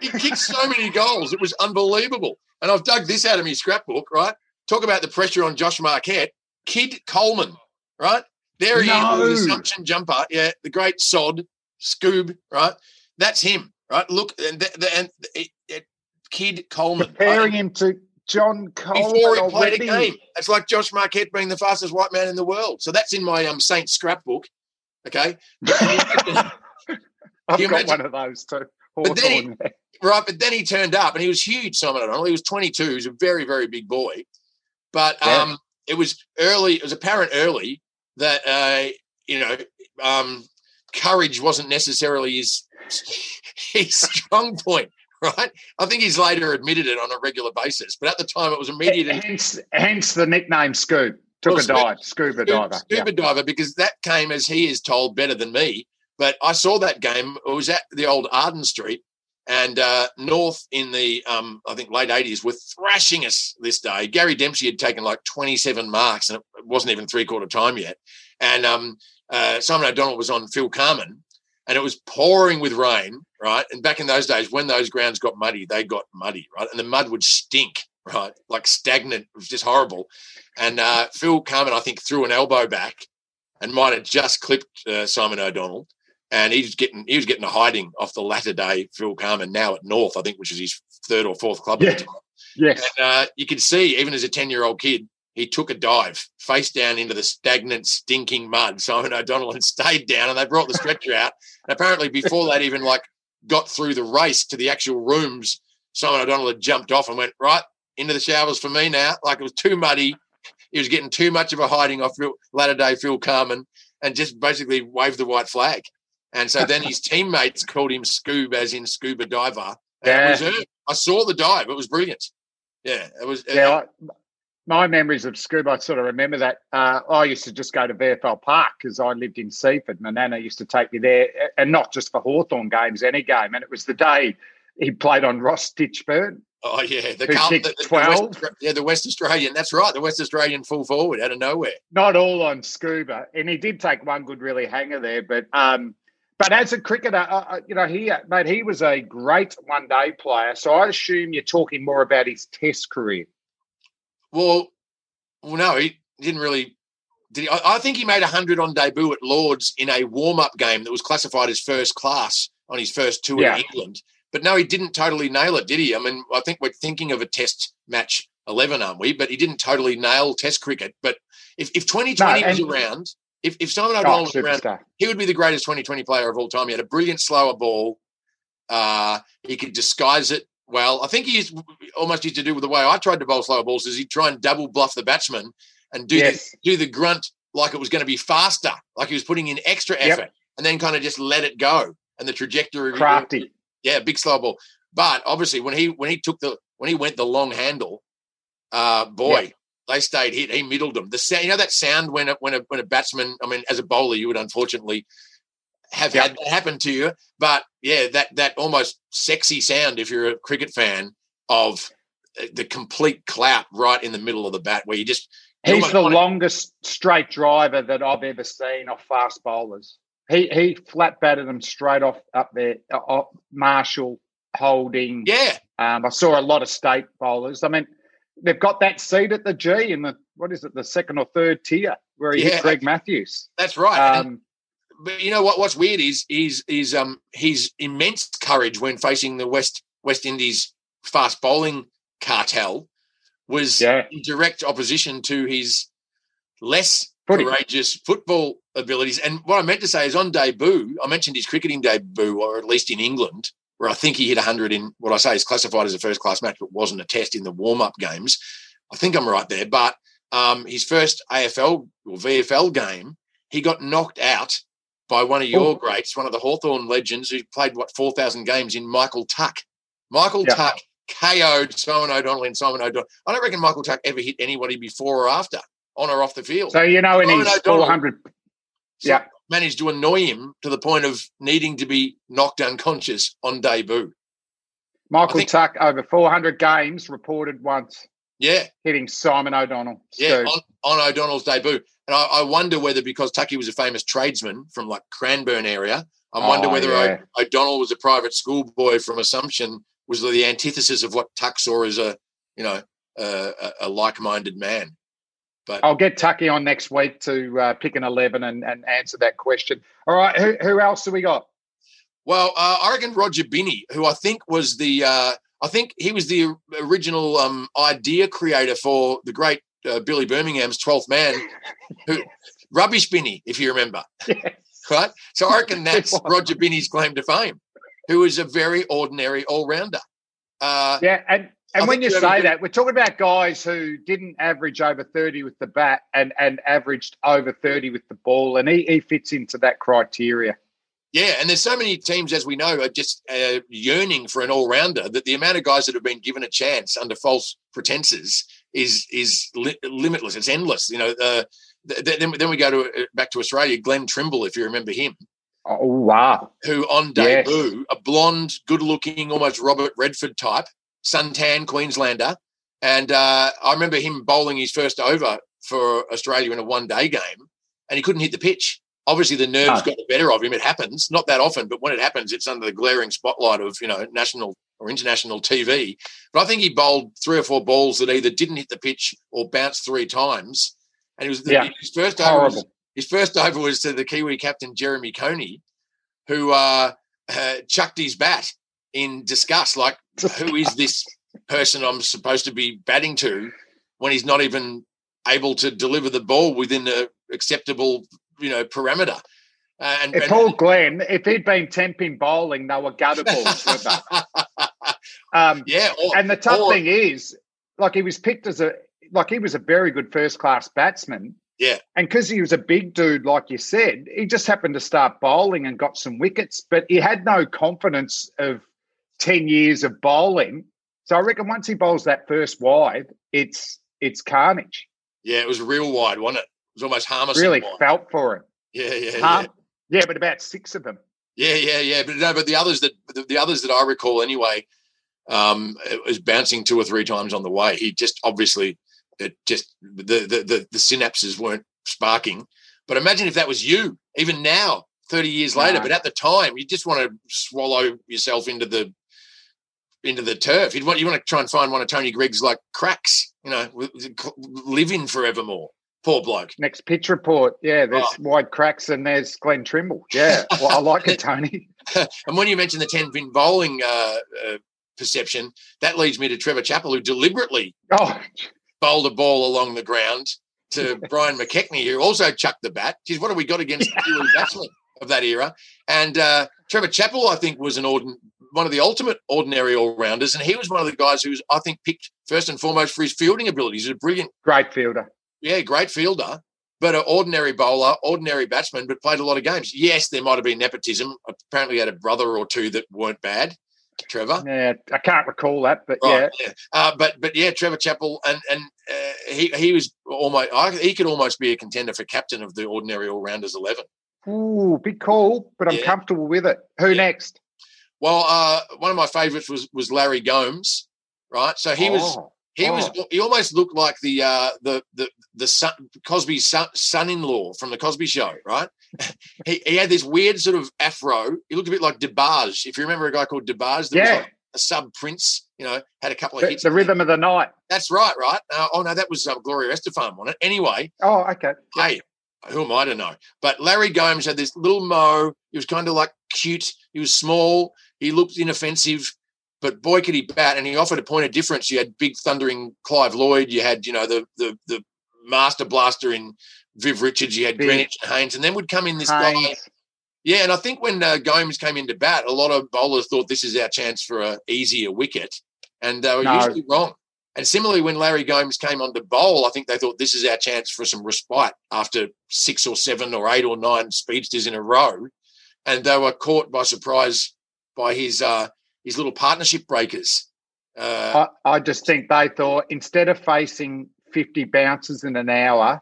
He kicked so many goals. It was unbelievable. And I've dug this out of my scrapbook, right? Talk about the pressure on Josh Marquet. Kid Coleman, right? There he No. is, the assumption jumper. Yeah, the great sod, Scoob, right? That's him, right? Look, and, the, the, and it, it, Kid Coleman. right? Him to John Coleman before he played already. a game. It's like Josh Marquet being the fastest white man in the world. So that's in my um Saint scrapbook. Okay. <laughs> I've got imagine- one of those too. But then he- Right, but then he turned up and he was huge, Simon O'Donnell. He was 22. He was a very, very big boy. But Yeah. um, it was early, it was apparent early that, uh, you know, um, courage wasn't necessarily his, <laughs> his strong point, right? I think he's later admitted it on a regular basis. But at the time, it was immediate. hence, hence the nickname Scoop. Took Well, a Scoop- dive, scuba diver. Scuba diver, because that came as he is told better than me. But I saw that game. It was at the old Arden Street, and uh, North in the um, I think late eighties were thrashing us this day. Gary Dempsey had taken like twenty seven marks, and it wasn't even three quarter time yet. And um, uh, Simon O'Donnell was on Phil Carman, and it was pouring with rain, right? And back in those days, when those grounds got muddy, they got muddy, right? And the mud would stink, right? Like stagnant. It was just horrible. And uh, Phil Carman, I think, threw an elbow back and might have just clipped uh, Simon O'Donnell. And he was getting he was getting a hiding off the latter day Phil Carman now at North, I think, which is his third or fourth club at the Yeah. time. Yes. And uh, you can see, even as a 10 year old kid, he took a dive face down into the stagnant, stinking mud. <laughs> Simon O'Donnell had stayed down and they brought the stretcher out. And apparently, before they'd even like got through the race to the actual rooms, Simon O'Donnell had jumped off and went, right, into the showers for me now. Like it was too muddy. He was getting too much of a hiding off latter day Phil Carman and just basically waved the white flag. And so then his teammates called him Scoob, as in scuba diver. And it was I saw the dive. It was brilliant. Yeah, it was. Yeah, I, my memories of scuba, I sort of remember that. Uh, I used to just go to VFL Park because I lived in Seaford. My nana used to take me there, and not just for Hawthorn games, any game. And it was the day he played on Ross Ditchburn. Oh yeah, the, the, the- 12? West, yeah, the West Australian. That's right, the West Australian full forward out of nowhere. Not all on scuba, and he did take one good really hanger there. But um, but as a cricketer, uh, uh, you know, he mate, he was a great one day player. So I assume you're talking more about his Test career. Well, well, no, he didn't really. Did he? I, I think he made hundred on debut at Lords in a warm up game that was classified as first class on his first tour Yeah. in England. But no, he didn't totally nail it, did he? I mean, I think we're thinking of a Test match eleven, aren't we? But he didn't totally nail Test cricket. But if if twenty twenty No, was around, if if Simon O'Donnell was around, he would be the greatest 2020 player of all time. He had a brilliant slower ball. Uh, he could disguise it well. I think he used, almost used to do with the way I tried to bowl slower balls is he'd try and double bluff the batsman and do Yes. the, do the grunt like it was going to be faster, like he was putting in extra Yep. effort, and then kind of just let it go. And the trajectory, Crafty. yeah, big slow ball. But obviously, when he when he took the when he went the long handle, uh, boy, Yeah. They stayed hit. He middled them. The sound, you know, that sound when a, when a when a batsman. I mean, as a bowler, you would unfortunately have Yeah. had that happen to you. But yeah, that that almost sexy sound, if you're a cricket fan, of uh, the complete clout right in the middle of the bat, where you just He's the longest straight driver that I've ever seen off fast bowlers. He he flat batted them straight off up there. uh, Marshall, Holding. yeah. Um, I saw a lot of state bowlers. I mean, they've got that seat at the G in the what is it, the second or third tier where he Yeah. hit Greg Matthews. That's right. Um, but you know what? What's weird is is is um his immense courage when facing the West West Indies fast bowling cartel was Yeah. in direct opposition to his less Footy. courageous football abilities. And what I meant to say is on debut, I mentioned his cricketing debut, or at least in England, where I think he hit 100 in what I say is classified as a first class match, but wasn't a test in the warm up games. I think I'm right there. But um, his first AFL or VFL game, he got knocked out by one of your Oh. greats, one of the Hawthorn legends who played, what, 4,000 games in Michael Tuck. Michael Yeah. Tuck KO'd Simon O'Donnell and Simon O'Donnell. I don't reckon Michael Tuck ever hit anybody before or after, on or off the field. so you know, in Simon his O'Donnell. 400, yeah. Managed to annoy him to the point of needing to be knocked unconscious on debut. Michael think- Tuck over 400 games reported once Yeah, hitting Simon O'Donnell. yeah, on, on O'Donnell's debut. And I, I wonder whether because Tucky was a famous tradesman from like Cranbourne area, I oh, wonder Oh, whether yeah. O- O'Donnell was a private schoolboy from Assumption, was the antithesis of what Tuck saw as a, you know, a, a- a like-minded man. But I'll get Tucky on next week to uh, pick an 11 and, and answer that question. All right, who, who else do we got? Well, uh, I reckon Roger Binny, who I think was the, uh, I think he was the original um, idea creator for the great uh, Billy Birmingham's Twelfth Man, who <laughs> Rubbish Binny, if you remember, right? So I reckon <laughs> that's. Roger Binny's claim to fame, who is a very ordinary all rounder. Uh, Yeah, and I and when you you have a say that, we're talking about guys who didn't average over 30 with the bat and, and averaged over 30 with the ball, and he, he fits into that criteria. Yeah, and there's so many teams, as we know, are just uh, yearning for an all-rounder that the amount of guys that have been given a chance under false pretenses is is li- limitless. It's endless. You know. Uh, th- th- then, then we go to uh, back to Australia. Glenn Trimble, if you remember him, Oh, wow. who on Yes. debut, a blonde, good-looking, almost Robert Redford type, suntan Queenslander, and uh, I remember him bowling his first over for Australia in a one-day game, and he couldn't hit the pitch. Obviously, the nerves No. got the better of him. It happens, not that often, but when it happens, it's under the glaring spotlight of you know national or international TV. But I think he bowled three or four balls that either didn't hit the pitch or bounced three times, and he was Yeah. his first over. Was, his first over was to the Kiwi captain Jeremy Coney, who uh, uh, chucked his bat in disgust. Like, who is this person I'm supposed to be batting to when he's not even able to deliver the ball within the acceptable, you know, parameter? Uh, and, If and- Paul Glenn, if he'd been temping bowling, they were gutter balls. weren't they? <laughs> um, yeah, or, and the tough or- thing is, like he was picked as a like he was a very good first class batsman. Yeah. And because he was a big dude, like you said, he just happened to start bowling and got some wickets, but he had no confidence of 10 years of bowling. So I reckon once he bowls that first wide, it's it's carnage. yeah, it was real wide, wasn't it? It was almost harmless. really felt for him. Yeah, yeah, yeah. Yeah, but about six of them. Yeah, yeah, yeah. But no, but the others that the, the others that I recall anyway, um, it was bouncing two or three times on the way. He just obviously it just the the the, the synapses weren't sparking. But imagine if that was you, even now, thirty years later. No. But at the time, you just want to swallow yourself into the into the turf. You'd want you want to try and find one of Tony Greig's like cracks, you know, live in forevermore. Poor bloke. Next pitch report. Yeah, there's Oh. wide cracks and there's Glenn Trimble. Yeah. Well, I like it, Tony. <laughs> <laughs> And when you mention the 10 pin bowling uh, uh, perception, that leads me to Trevor Chappell, who deliberately Oh, bowled a ball along the ground to <laughs> Brian McKechnie, who also chucked the bat. Geez, what have we got against the batsmen of that era? And uh, Trevor Chappell, I think, was an ordin- one of the ultimate ordinary all rounders. And he was one of the guys who was, I think, picked first and foremost for his fielding abilities. He's a brilliant, great fielder. yeah, great fielder. But an ordinary bowler, ordinary batsman, but played a lot of games. Yes, there might have been nepotism. Apparently, he had a brother or two that weren't bad. Trevor, Yeah, I can't recall that, but Right, yeah. yeah. Uh, but but yeah, Trevor Chappell, and and uh, he he was almost I, he could almost be a contender for captain of the ordinary all rounders eleven. Ooh, big call, but I'm Yeah. comfortable with it. Who Yeah. next? Well, uh, one of my favourites was was Larry Gomes, right? So he was Oh, he was oh. he almost looked like the uh, the the the son, Cosby's son, son-in-law from the Cosby Show, right? <laughs> he he had this weird sort of afro. He looked a bit like DeBarge. If you remember a guy called DeBarge, that was yeah, like a sub prince, you know, had a couple of the, hits. the rhythm of the night. That's right, right? Uh, oh no, that was um, Gloria Estefan on it. Anyway, Oh, okay. hey, who am I to know? But Larry Gomes had this little mo. He was kind of like cute. He was small. He looked inoffensive, but boy could he bat. And he offered a point of difference. You had big thundering Clive Lloyd. You had you know the the the master blaster in Viv Richards. You had Big. Greenidge and Haynes, and then would come in this guy. Yeah, and I think when uh, Gomes came into bat, a lot of bowlers thought this is our chance for a easier wicket, and they were No. usually wrong. And similarly, when Larry Gomes came on to bowl, I think they thought this is our chance for some respite after six or seven or eight or nine speedsters in a row, and they were caught by surprise by his uh, his little partnership breakers. Uh, I, I just think they thought instead of facing 50 bounces in an hour,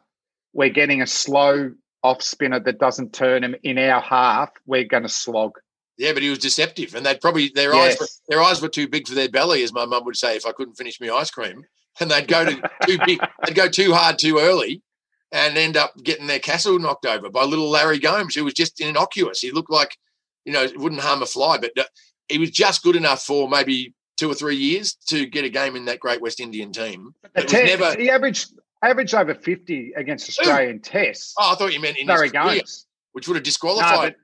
we're getting a slow off spinner that doesn't turn him in our half. We're going to slog. yeah, but he was deceptive, and they'd probably their eyes were, their eyes were too big for their belly, as my mum would say if I couldn't finish my ice cream. And they'd go to too big, <laughs> they'd go too hard too early and end up getting their castle knocked over by little Larry Gomes, who was just innocuous. He looked like you know, it wouldn't harm a fly. But he was just good enough for maybe two or three years to get a game in that great West Indian team. But ten, never, he averaged averaged over fifty against Australian Tests. Oh, I thought you meant in his career, which would have disqualified. No,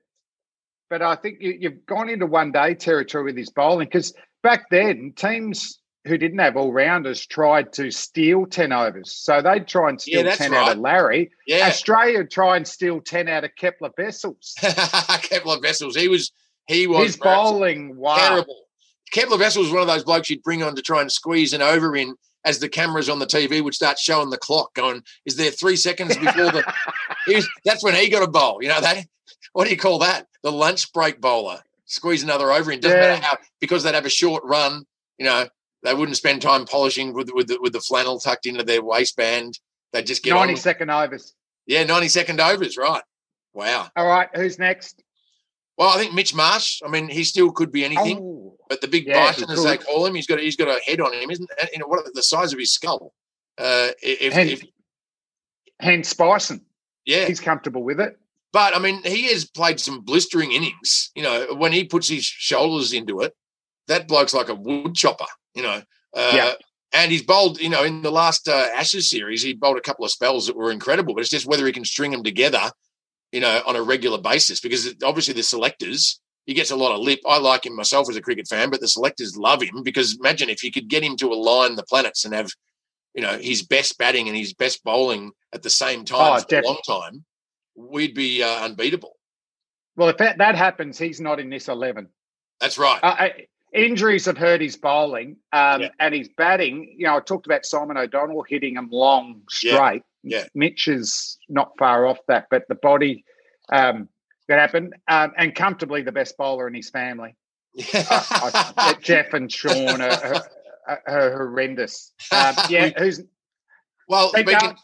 but, but, I think you, you've gone into one day territory with his bowling because back then teams who didn't have all rounders tried to steal 10 overs. So they'd try and steal yeah, 10 right. out of Larry. Yeah. Australia try and steal 10 out of Kepler Wessels. <laughs> Kepler Wessels. He was he was his bowling wow. terrible. Kepler Wessels was one of those blokes you'd bring on to try and squeeze an over in as the cameras on the TV would start showing the clock going, is there three seconds before the <laughs> was, that's when he got a bowl. You know, that what do you call that? The lunch break bowler. Squeeze another over in. Doesn't yeah. matter how because they'd have a short run, you know, they wouldn't spend time polishing with with the, with the flannel tucked into their waistband. They'd just get 90 on. second overs. Yeah, 90 second overs, right. Wow. All right, who's next? Well, I think Mitch Marsh. I mean, he still could be anything, oh, but the big yeah, bison, as they call him, he's got he's got a head on him, isn't? You know what? The size of his skull. Uh, if, Hen, if, Hans Bison. Yeah, he's comfortable with it. But I mean, he has played some blistering innings. You know, when he puts his shoulders into it, that bloke's like a wood chopper you know. Uh, yeah. And he's bowled, you know, in the last uh, Ashes series, he bowled a couple of spells that were incredible. But it's just whether he can string them together, you know, on a regular basis. Because obviously the selectors, he gets a lot of lip. I like him myself as a cricket fan, but the selectors love him because imagine if you could get him to align the planets and have, you know, his best batting and his best bowling at the same time oh, for a long time, we'd be uh, unbeatable. Well, if that, that happens, he's not in this eleven. That's right. Uh, injuries have hurt his bowling um, yeah. and his batting. You know, I talked about Simon O'Donnell hitting him long straight. Yeah. yeah. Mitch is not far off that, but the body um, that happened um, and comfortably the best bowler in his family. Yeah. I, Geoff and Shaun are, are, are horrendous. Um, <laughs> yeah, who's well speaking,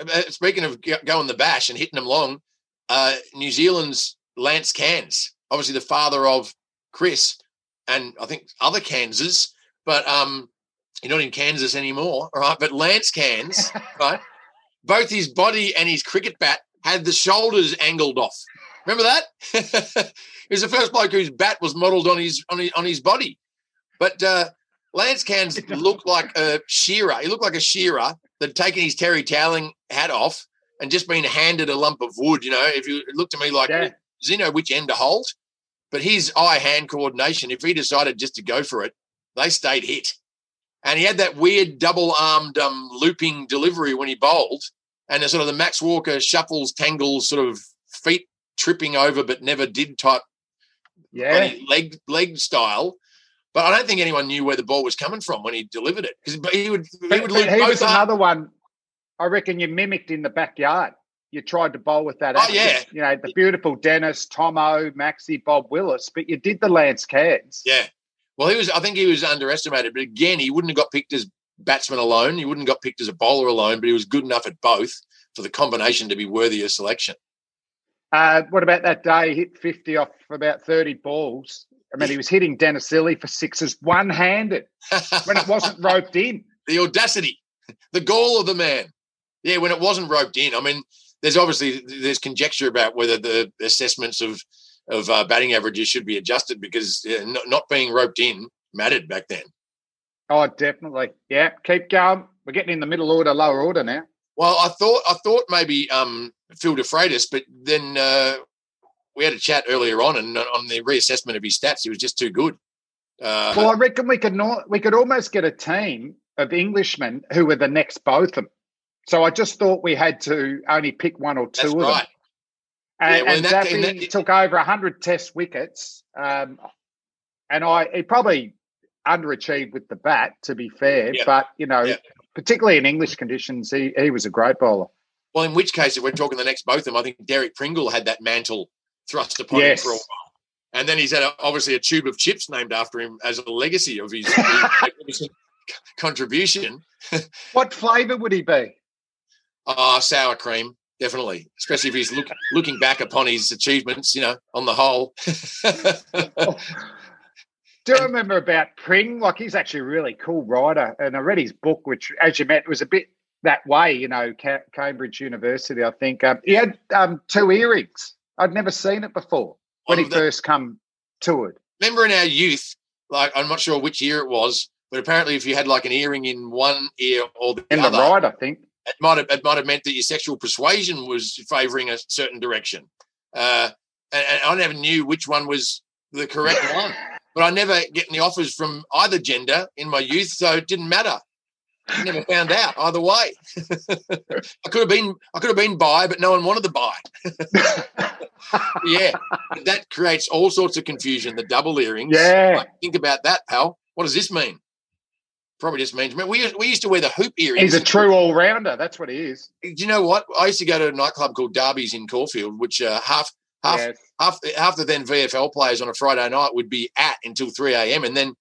uh, speaking of going the bash and hitting them long, uh, New Zealand's Lance Cairns, obviously the father of Chris, and I think other Kansas, but um, you're not in Kansas anymore, all right? But Lance Cairns, <laughs> right? Both his body and his cricket bat had the shoulders angled off. Remember that? <laughs> he was the first bloke whose bat was modelled on his on his on his body. But uh, Lance Cairns <laughs> looked like a shearer. He looked like a shearer that had taken his Terry Towling hat off and just been handed a lump of wood. You know, if you looked to me like, yeah. does he know which end to hold? But his eye hand coordination, if he decided just to go for it, they stayed hit. And he had that weird double armed um, looping delivery when he bowled, and the sort of the Max Walker shuffles, tangles, sort of feet tripping over but never did type yeah. leg leg style. But I don't think anyone knew where the ball was coming from when he delivered it because he would he would loop both. Another one, I reckon you mimicked in the backyard you tried to bowl with that. Oh, yeah. You know, the beautiful Dennis, Tomo, Maxi, Bob Willis, but you did the Lance Cairns. Yeah. Well, he was, I think he was underestimated, but again, he wouldn't have got picked as batsman alone. He wouldn't have got picked as a bowler alone, but he was good enough at both for the combination to be worthy of selection. Uh, what about that day? He hit 50 off about 30 balls. I mean, he was hitting Dennis Lillee for sixes one handed <laughs> when it wasn't roped in. The audacity, the goal of the man. Yeah, when it wasn't roped in. I mean, there's obviously there's conjecture about whether the assessments of of uh, batting averages should be adjusted because uh, not, not being roped in mattered back then. Oh, definitely. Yeah, keep going. We're getting in the middle order, lower order now. Well, I thought I thought maybe um, Phil DeFreitas, but then uh, we had a chat earlier on, and on the reassessment of his stats, he was just too good. Uh, well, I reckon we could not we could almost get a team of Englishmen who were the next Botham. So I just thought we had to only pick one or two That's of right. them. And, yeah, well, and that, that, took over 100 test wickets. Um, and I he probably underachieved with the bat, to be fair. Yeah. But, you know, yeah. particularly in English conditions, he, he was a great bowler. Well, in which case, if we're talking the next Botham, I think Derek Pringle had that mantle thrust upon yes. him for a while. And then he's had a, obviously a tube of chips named after him as a legacy of his, <laughs> his contribution. <laughs> what flavour would he be? Ah, sour cream, definitely. Especially if he's look, looking back upon his achievements, you know, on the whole. Do you <laughs> remember about Pring? Like he's actually a really cool writer, and I read his book, which, as you met, was a bit that way. You know, Cambridge University, I think. Um, he had um, two earrings. I'd never seen it before. when he the- first come to it. remember in our youth, like I'm not sure which year it was, but apparently if you had like an earring in one ear or the In the other, right, I think. It might have it might have meant that your sexual persuasion was favouring a certain direction. Uh, and, and I never knew which one was the correct <laughs> one. But I never get any offers from either gender in my youth, so it didn't matter. I never found out either way. <laughs> I could have been I could have been bi, but no one wanted to buy. <laughs> yeah, that creates all sorts of confusion. The double earrings. Yeah. Like, think about that, pal. What does this mean? Probably just means we used- we used to wear the hoop earrings. He's a true all rounder. That's what he is. Do you know what? I used to go to a nightclub called Derby's in Caulfield, which uh, half half Yes. half half the then VFL players on a Friday night would be at until three a.m. and then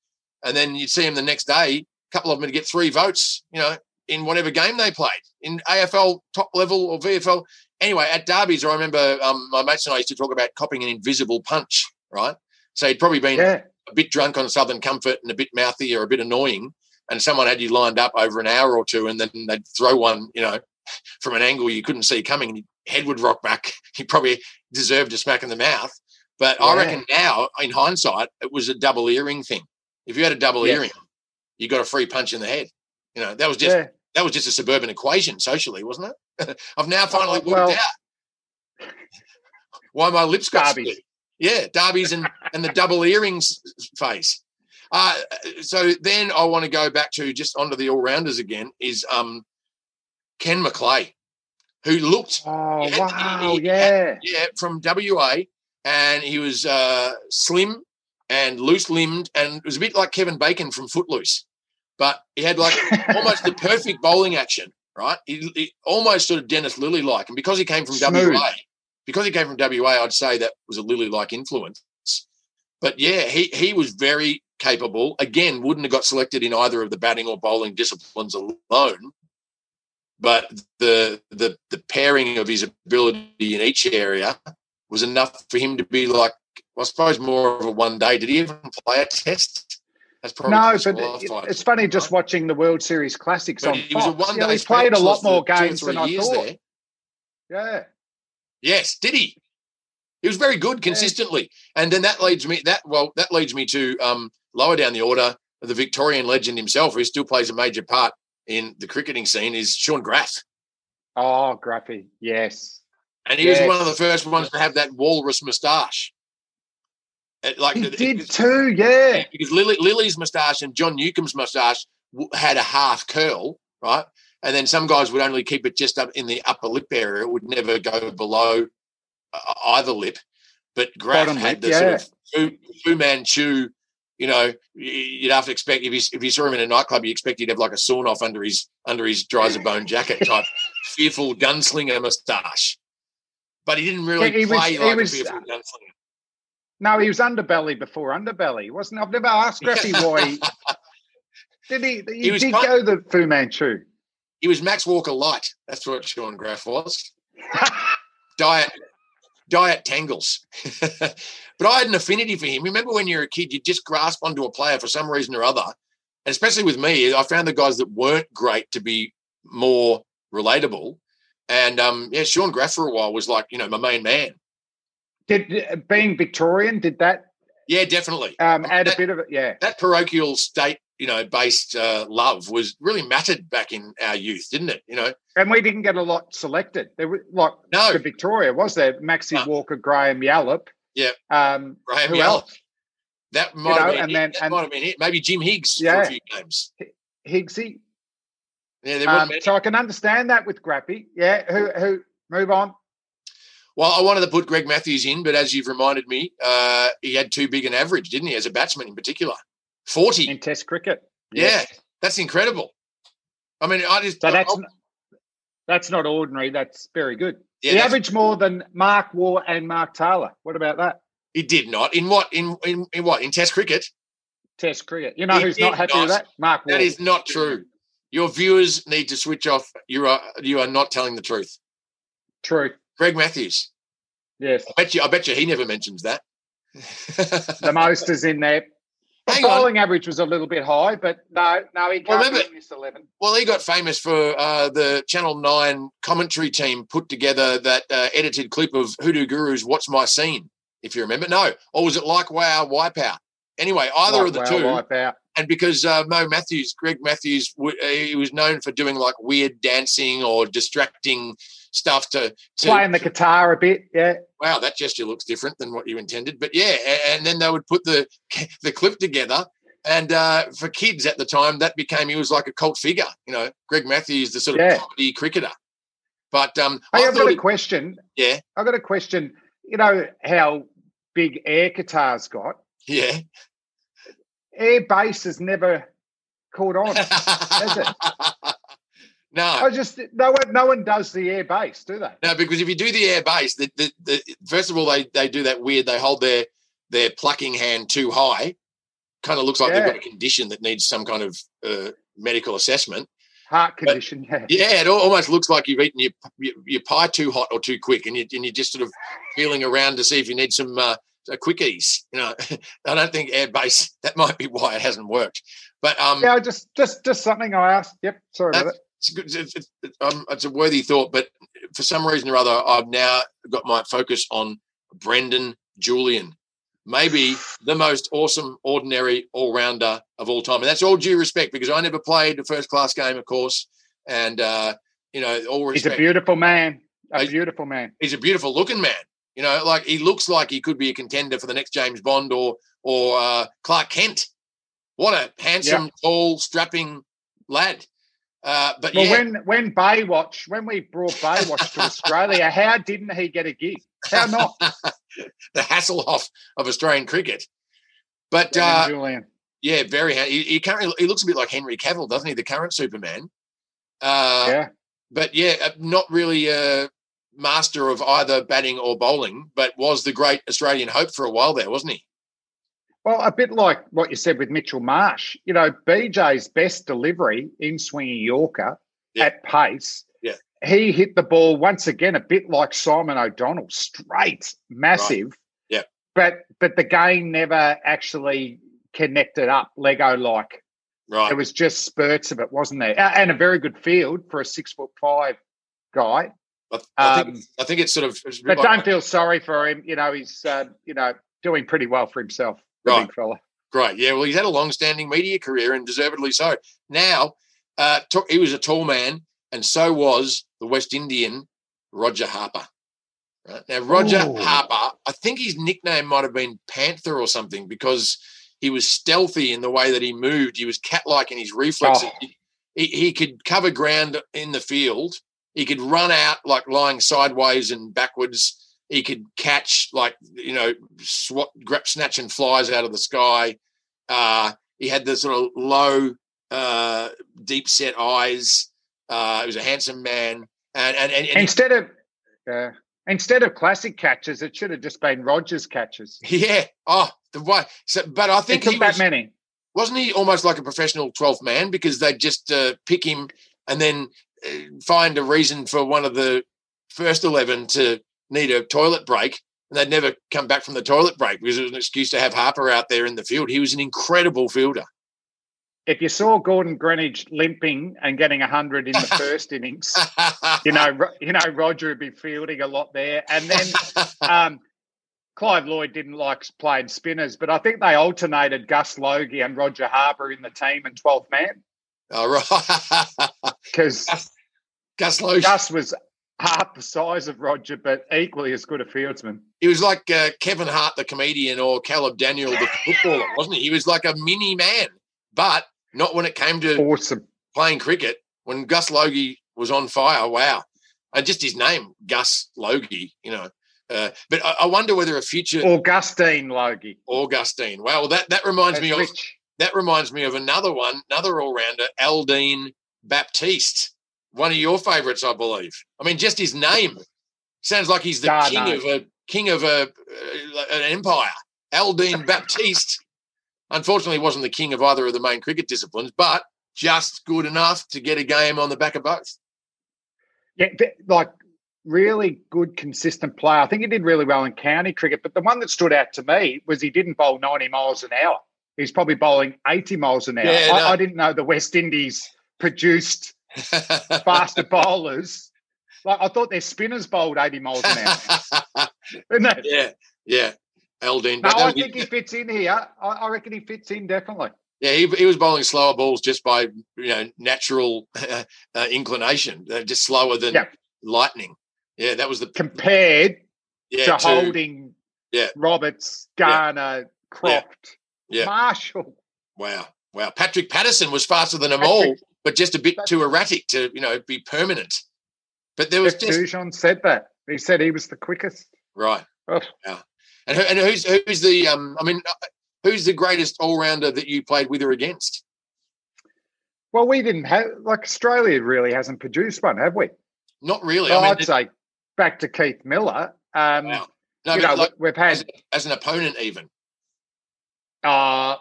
and then you'd see them the next day. A couple of them would get three votes, you know, in whatever game they played in AFL top level or VFL. Anyway, at Derby's, I remember um, my mates and I used to talk about copying an invisible punch, right? So he'd probably been Yeah. a bit drunk on Southern Comfort and a bit mouthy or a bit annoying, and someone had you lined up over an hour or two, and then they'd throw one, you know, from an angle you couldn't see coming, and your head would rock back. <laughs> He probably deserved a smack in the mouth. But I reckon now, in hindsight, it was a double earring thing. If you had a double Yes. earring, you got a free punch in the head. You know, that was just yeah. that was just a suburban equation socially, wasn't it? <laughs> I've now finally worked well- out why my lips got Derbies. split. Yeah, derbies and and the double earrings phase. Uh, so then I want to go back to just onto the all rounders again. Is um Ken MacLeay, who looked Oh, Yeah, wow. Yeah. yeah from WA, and he was uh, slim and loose limbed, and it was a bit like Kevin Bacon from Footloose, but he had like almost the <laughs> perfect bowling action, right? He, he almost sort of Dennis Lillee like, and because he came from Smooth. WA, because he came from WA, I'd say that was a Lillee like influence. But yeah, he he was very capable. Again, wouldn't have got selected in either of the batting or bowling disciplines alone. But the the the pairing of his ability in each area was enough for him to be like, I suppose, more of a one day. Did he even play a test? That's probably No, but disqualified. it's funny just watching the World Series Classics But on he was a one day. he's played a lot more games than I thought. There. Yeah. Yes, did he? He was very good consistently, and then that leads me that well that leads me to um, lower down the order. The Victorian legend himself, who still plays a major part in the cricketing scene, is Shaun Graf, Oh, Gruffy. Yes. and he Yes. was one of the first ones to have that walrus moustache. Like He it- did it- too. Yeah. because Lillee, Lillee's moustache and John Newcombe's moustache w- had a half curl, right? And then some guys would only keep it just up in the upper lip area; it would never go below either lip. But Graf Bottom had the sort of Fu, Fu Manchu. You know, you'd have to expect if you if you saw him in a nightclub, you expect he'd have like a sawn off under his under his dry as a bone jacket type <laughs> fearful gunslinger moustache. But he didn't really Yeah, he was- play he like was- a fearful uh, gunslinger. No, he was underbelly before underbelly, wasn't? I've never asked <laughs> Gruffy why. He, <laughs> did he? He, He was did kind- go the Fu Manchu. He was Max Walker light. That's what Shaun Graf was. diet diet tangles. <laughs> but I had an affinity for him. Remember when you're a kid, you just grasp onto a player for some reason or other. And especially with me, I found the guys that weren't great to be more relatable. And um, yeah, Shaun Graf for a while was like, you know, my main man. Did being Victorian did that Yeah, definitely. um, add a bit of it? Yeah. That parochial state, you know, based uh, love was really mattered back in our youth, didn't it? You know, And we didn't get a lot selected. There was like No. Victoria was there. Maxi No. Walker, Graham Yallop. Yeah. Um, Graham who Yallop. else? that might know, have been and it. then- that and- might have been it. Maybe Jim Higgs for Yeah. a few games. Higgsy. Yeah, there Um, so I can understand that with Grappy. Yeah. Who? Who? Move on. Well, I wanted to put Greg Matthews in, but as you've reminded me, uh, he had too big an average, didn't he, as a batsman in particular? 40. in Test cricket. Yeah, that's incredible. I mean, I just. So that's I- that's not ordinary. That's very good. yeah, he averaged more than Mark Waugh and Mark Taylor. What about that? He did not. In what? In, in, in what? In Test cricket? Test cricket. You know He who's not happy with that? Mark Waugh. That is not true. Your viewers need to switch off. You are you are not telling the truth. true. Greg Matthews. Yes. I bet you. I bet you he never mentions that. The most is in there. The Hang on. bowling average was a little bit high, but no, no, he Well, can't be in eleven. Well, he got famous for uh, the Channel 9 commentary team put together that uh, edited clip of Hoodoo Gurus What's My Scene if you remember. No, or was it like Wow Wipeout? Anyway, either Like of the wow, two. Wipeout. And because uh, Mo Matthews, Greg Matthews, he was known for doing like weird dancing or distracting stuff to, to Playing the guitar a bit, yeah. wow, that gesture looks different than what you intended. But yeah, and then they would put the <laughs> the clip together. And uh, for kids at the time, that became he was like a cult figure. You know, Greg Matthews, the sort of Yeah. comedy cricketer. But um, Hey, I I've got a he- question. yeah, I've got a question. You know how big air guitar's got? yeah. Air bass has never caught on. Has it? <laughs> no, I just no one no one does the air base, do they? No, because if you do the air base, the, the, the first of all they they do that weird. They hold their their plucking hand too high. Kind of looks like they've got a condition that needs some kind of uh, medical assessment. Heart condition, yeah. Yeah, it al- almost looks like you've eaten your your, your pie too hot or too quick, and you and you're just sort of feeling around to see if you need some uh, quickies. You know, <laughs> I don't think air bass. <laughs> That might be why it hasn't worked. But um, Yeah, just just just something I asked. Yep, sorry about it. It's, good, it's, it's, um, it's a worthy thought, but for some reason or other, I've now got my focus on Brendan Julian, maybe the most awesome, ordinary all rounder of all time. And that's all due respect because I never played a first class game, of course. And, uh, you know, all respect. He's a beautiful man. A I- beautiful man. He's a beautiful looking man. You know, like he looks like he could be a contender for the next James Bond or or uh, Clark Kent. What a handsome, tall, strapping lad. Uh, but Well, yeah, when when Baywatch, when we brought Baywatch to Australia, <laughs> how didn't he get a gig? How not? <laughs> the Hasselhoff of Australian cricket. But uh, Julian. yeah, very. He, he currently he looks a bit like Henry Cavill, doesn't he? The current Superman. Uh, Yeah. But yeah, uh, not really a master of either batting or bowling, but was the great Australian hope for a while there, wasn't he? Well, a bit like what you said with Mitchell Marsh. You know, BJ's best delivery in swinging Yorker Yeah. at pace. Yeah. He hit the ball once again, a bit like Simon O'Donnell, straight, massive. Yeah. But but the game never actually connected up Lego like. Right. It was just spurts of it, wasn't there? And a very good field for a six foot five guy. I, I Um, think I think it's sort of. But like- don't feel sorry for him. You know, he's uh, you know doing pretty well for himself. Right. fella. Great. Yeah. Well, he's had a long-standing media career and deservedly so. Now, uh, t- he was a tall man, and so was the West Indian Roger Harper. Right? Now, Roger Ooh. Harper, I think his nickname might have been Panther or something because he was stealthy in the way that he moved. He was cat-like in his reflexes. Oh. He, he could cover ground in the field. He could run out like lying sideways and backwards. He could catch like you know swat, grab, snatching flies out of the sky. Uh, he had the sort of low, uh, deep set eyes. Uh, he was a handsome man, and and, and, and Instead of uh, instead of classic catches, it should have just been Rogers catches. <laughs> yeah. Oh, the way. So, but I He think took he that was, many. wasn't he almost like a professional 12th man because they'd just uh, pick him and then uh, find a reason for one of the first 11 to need a toilet break and they'd never come back from the toilet break because it was an excuse to have Harper out there in the field. He was an incredible fielder. If you saw Gordon Greenidge limping and getting hundred in the first innings, you know, you know, Roger would be fielding a lot there. And then um, Clive Lloyd didn't like playing spinners, but I think they alternated Gus Logie and Roger Harper in the team and 12th man All right. <laughs> because Gus Logie. Gus was half the size of Roger, but equally as good a fieldsman. He was like uh, Kevin Hart, the comedian, or Caleb Daniel, the footballer, wasn't he? He was like a mini man, but not when it came to Awesome. playing cricket. When Gus Logie was on fire, wow. And just his name, Gus Logie, you know. Uh, but I, I wonder whether a future Augustine Logie. Augustine. Wow, that that reminds That's me of that reminds me of another one, another all rounder, Aldine Baptiste, one of your favourites, I believe. I mean, just his name sounds like he's the Ah, king no. of a king of a uh, an empire. Aldine <laughs> Baptiste. Unfortunately, wasn't the king of either of the main cricket disciplines, but just good enough to get a game on the back of both. Yeah, like really good, consistent player. I think he did really well in county cricket, but the one that stood out to me was he didn't bowl 90 miles an hour. He's probably bowling 80 miles an hour. Yeah, I. I didn't know the West Indies produced <laughs> faster bowlers. Like I thought their spinners bowled 80 miles an hour. <laughs> Yeah, yeah. Aldine. No, I think he fits in here. I, I reckon he fits in definitely. yeah, he, he was bowling slower balls just by you know natural <laughs> uh, inclination, uh, just slower than Yeah. lightning. Yeah, that was the Compared yeah, to to- holding Yeah. Roberts, Garner, Croft, Yeah. Marshall. Wow, wow. Patrick Patterson was faster than them all, Patrick- but just a bit too erratic to you know be permanent. But there was Jeff just Dujon said that. He said he was the quickest. right. Oh. Yeah. And who, and who's who's the um? I mean, uh, who's the greatest all rounder that you played with or against? Well, we didn't have like Australia really hasn't produced one, have we? Not really. Well, I I'd mean, say back to Keith Miller. Um, wow. no, you know, like, we've as, had as an opponent, even uh,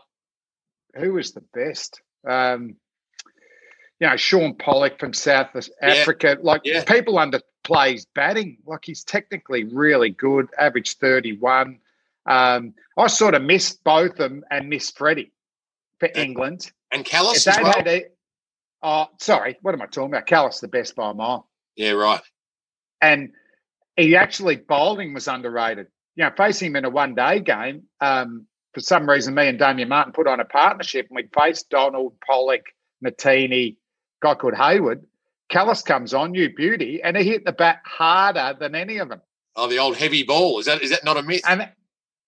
who was the best? Um, you know, Shaun Pollock from South Africa. Like Yeah. people underplays batting. Like he's technically really good. Average thirty-one. Um, I sort of missed both them and missed Freddie for Yeah. England. and Kallis as well. a, oh, sorry, what am I talking about? Kallis the best by a mile. Yeah, right. and he actually bowling was underrated. You know, facing him in a one day game, um, for some reason, me and Damien Martyn put on a partnership and we faced Donald, Pollock, Matini, guy called Hayward. Kallis comes on, you beauty, and he hit the bat harder than any of them. Oh, the old heavy ball. Is that is that not a myth? And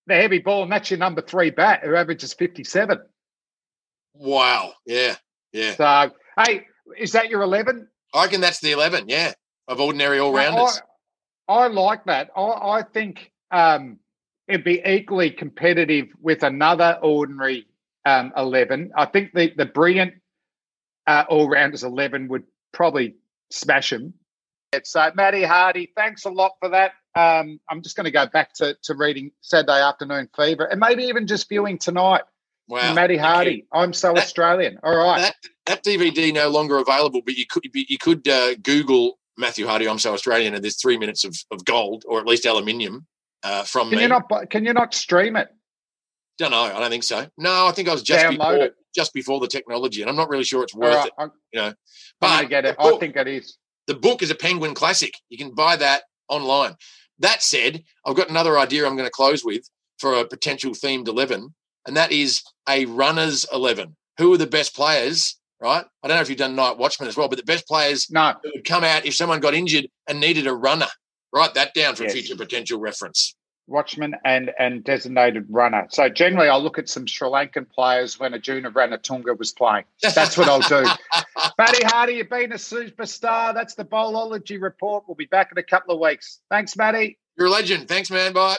the heavy ball, and that's your number three bat who averages 57. wow. Yeah. Yeah. So, hey, is that your 11? I reckon that's the eleven. Yeah, of ordinary all rounders. I, I like that. I, I think um, it'd be equally competitive with another ordinary um, 11. I think the, the brilliant uh, all rounders 11 would probably smash him. So, Matty Hardy, thanks a lot for that. Um, I'm just going to go back to, to reading Saturday Afternoon Fever and maybe even just viewing tonight. Wow. Matty Hardy, I'm so That- Australian. All right. That that DVD no longer available, but you could you could uh, Google Matthew Hardy. I'm so Australian, and there's three minutes of, of gold or at least aluminium uh, from can me. you not can you not stream it? Don't know. I don't think so. No, I think I was just Download before it. Just before the technology, and I'm not really sure it's worth right, it. I'm, You know, but I get it. the I think it is. the book is a Penguin classic. You can buy that online. That said, I've got another idea I'm going to close with for a potential themed 11, and that is a runner's 11. Who are the best players, right? I don't know if you've done Night Watchman as well, but the best players No, would come out if someone got injured and needed a runner. Write that down for Yes. future potential reference. Watchman and and designated runner. So generally, I'll look at some Sri Lankan players when a Arjuna Ranatunga was playing. That's what I'll do. <laughs> Matty Hardy, you've been a superstar. That's the Bowlology report. We'll be back in a couple of weeks. Thanks, Matty. You're a legend. Thanks, man. Bye.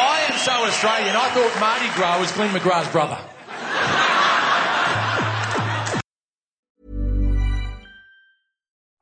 I am so Australian. I thought Mardi Gras was Glenn McGrath's brother.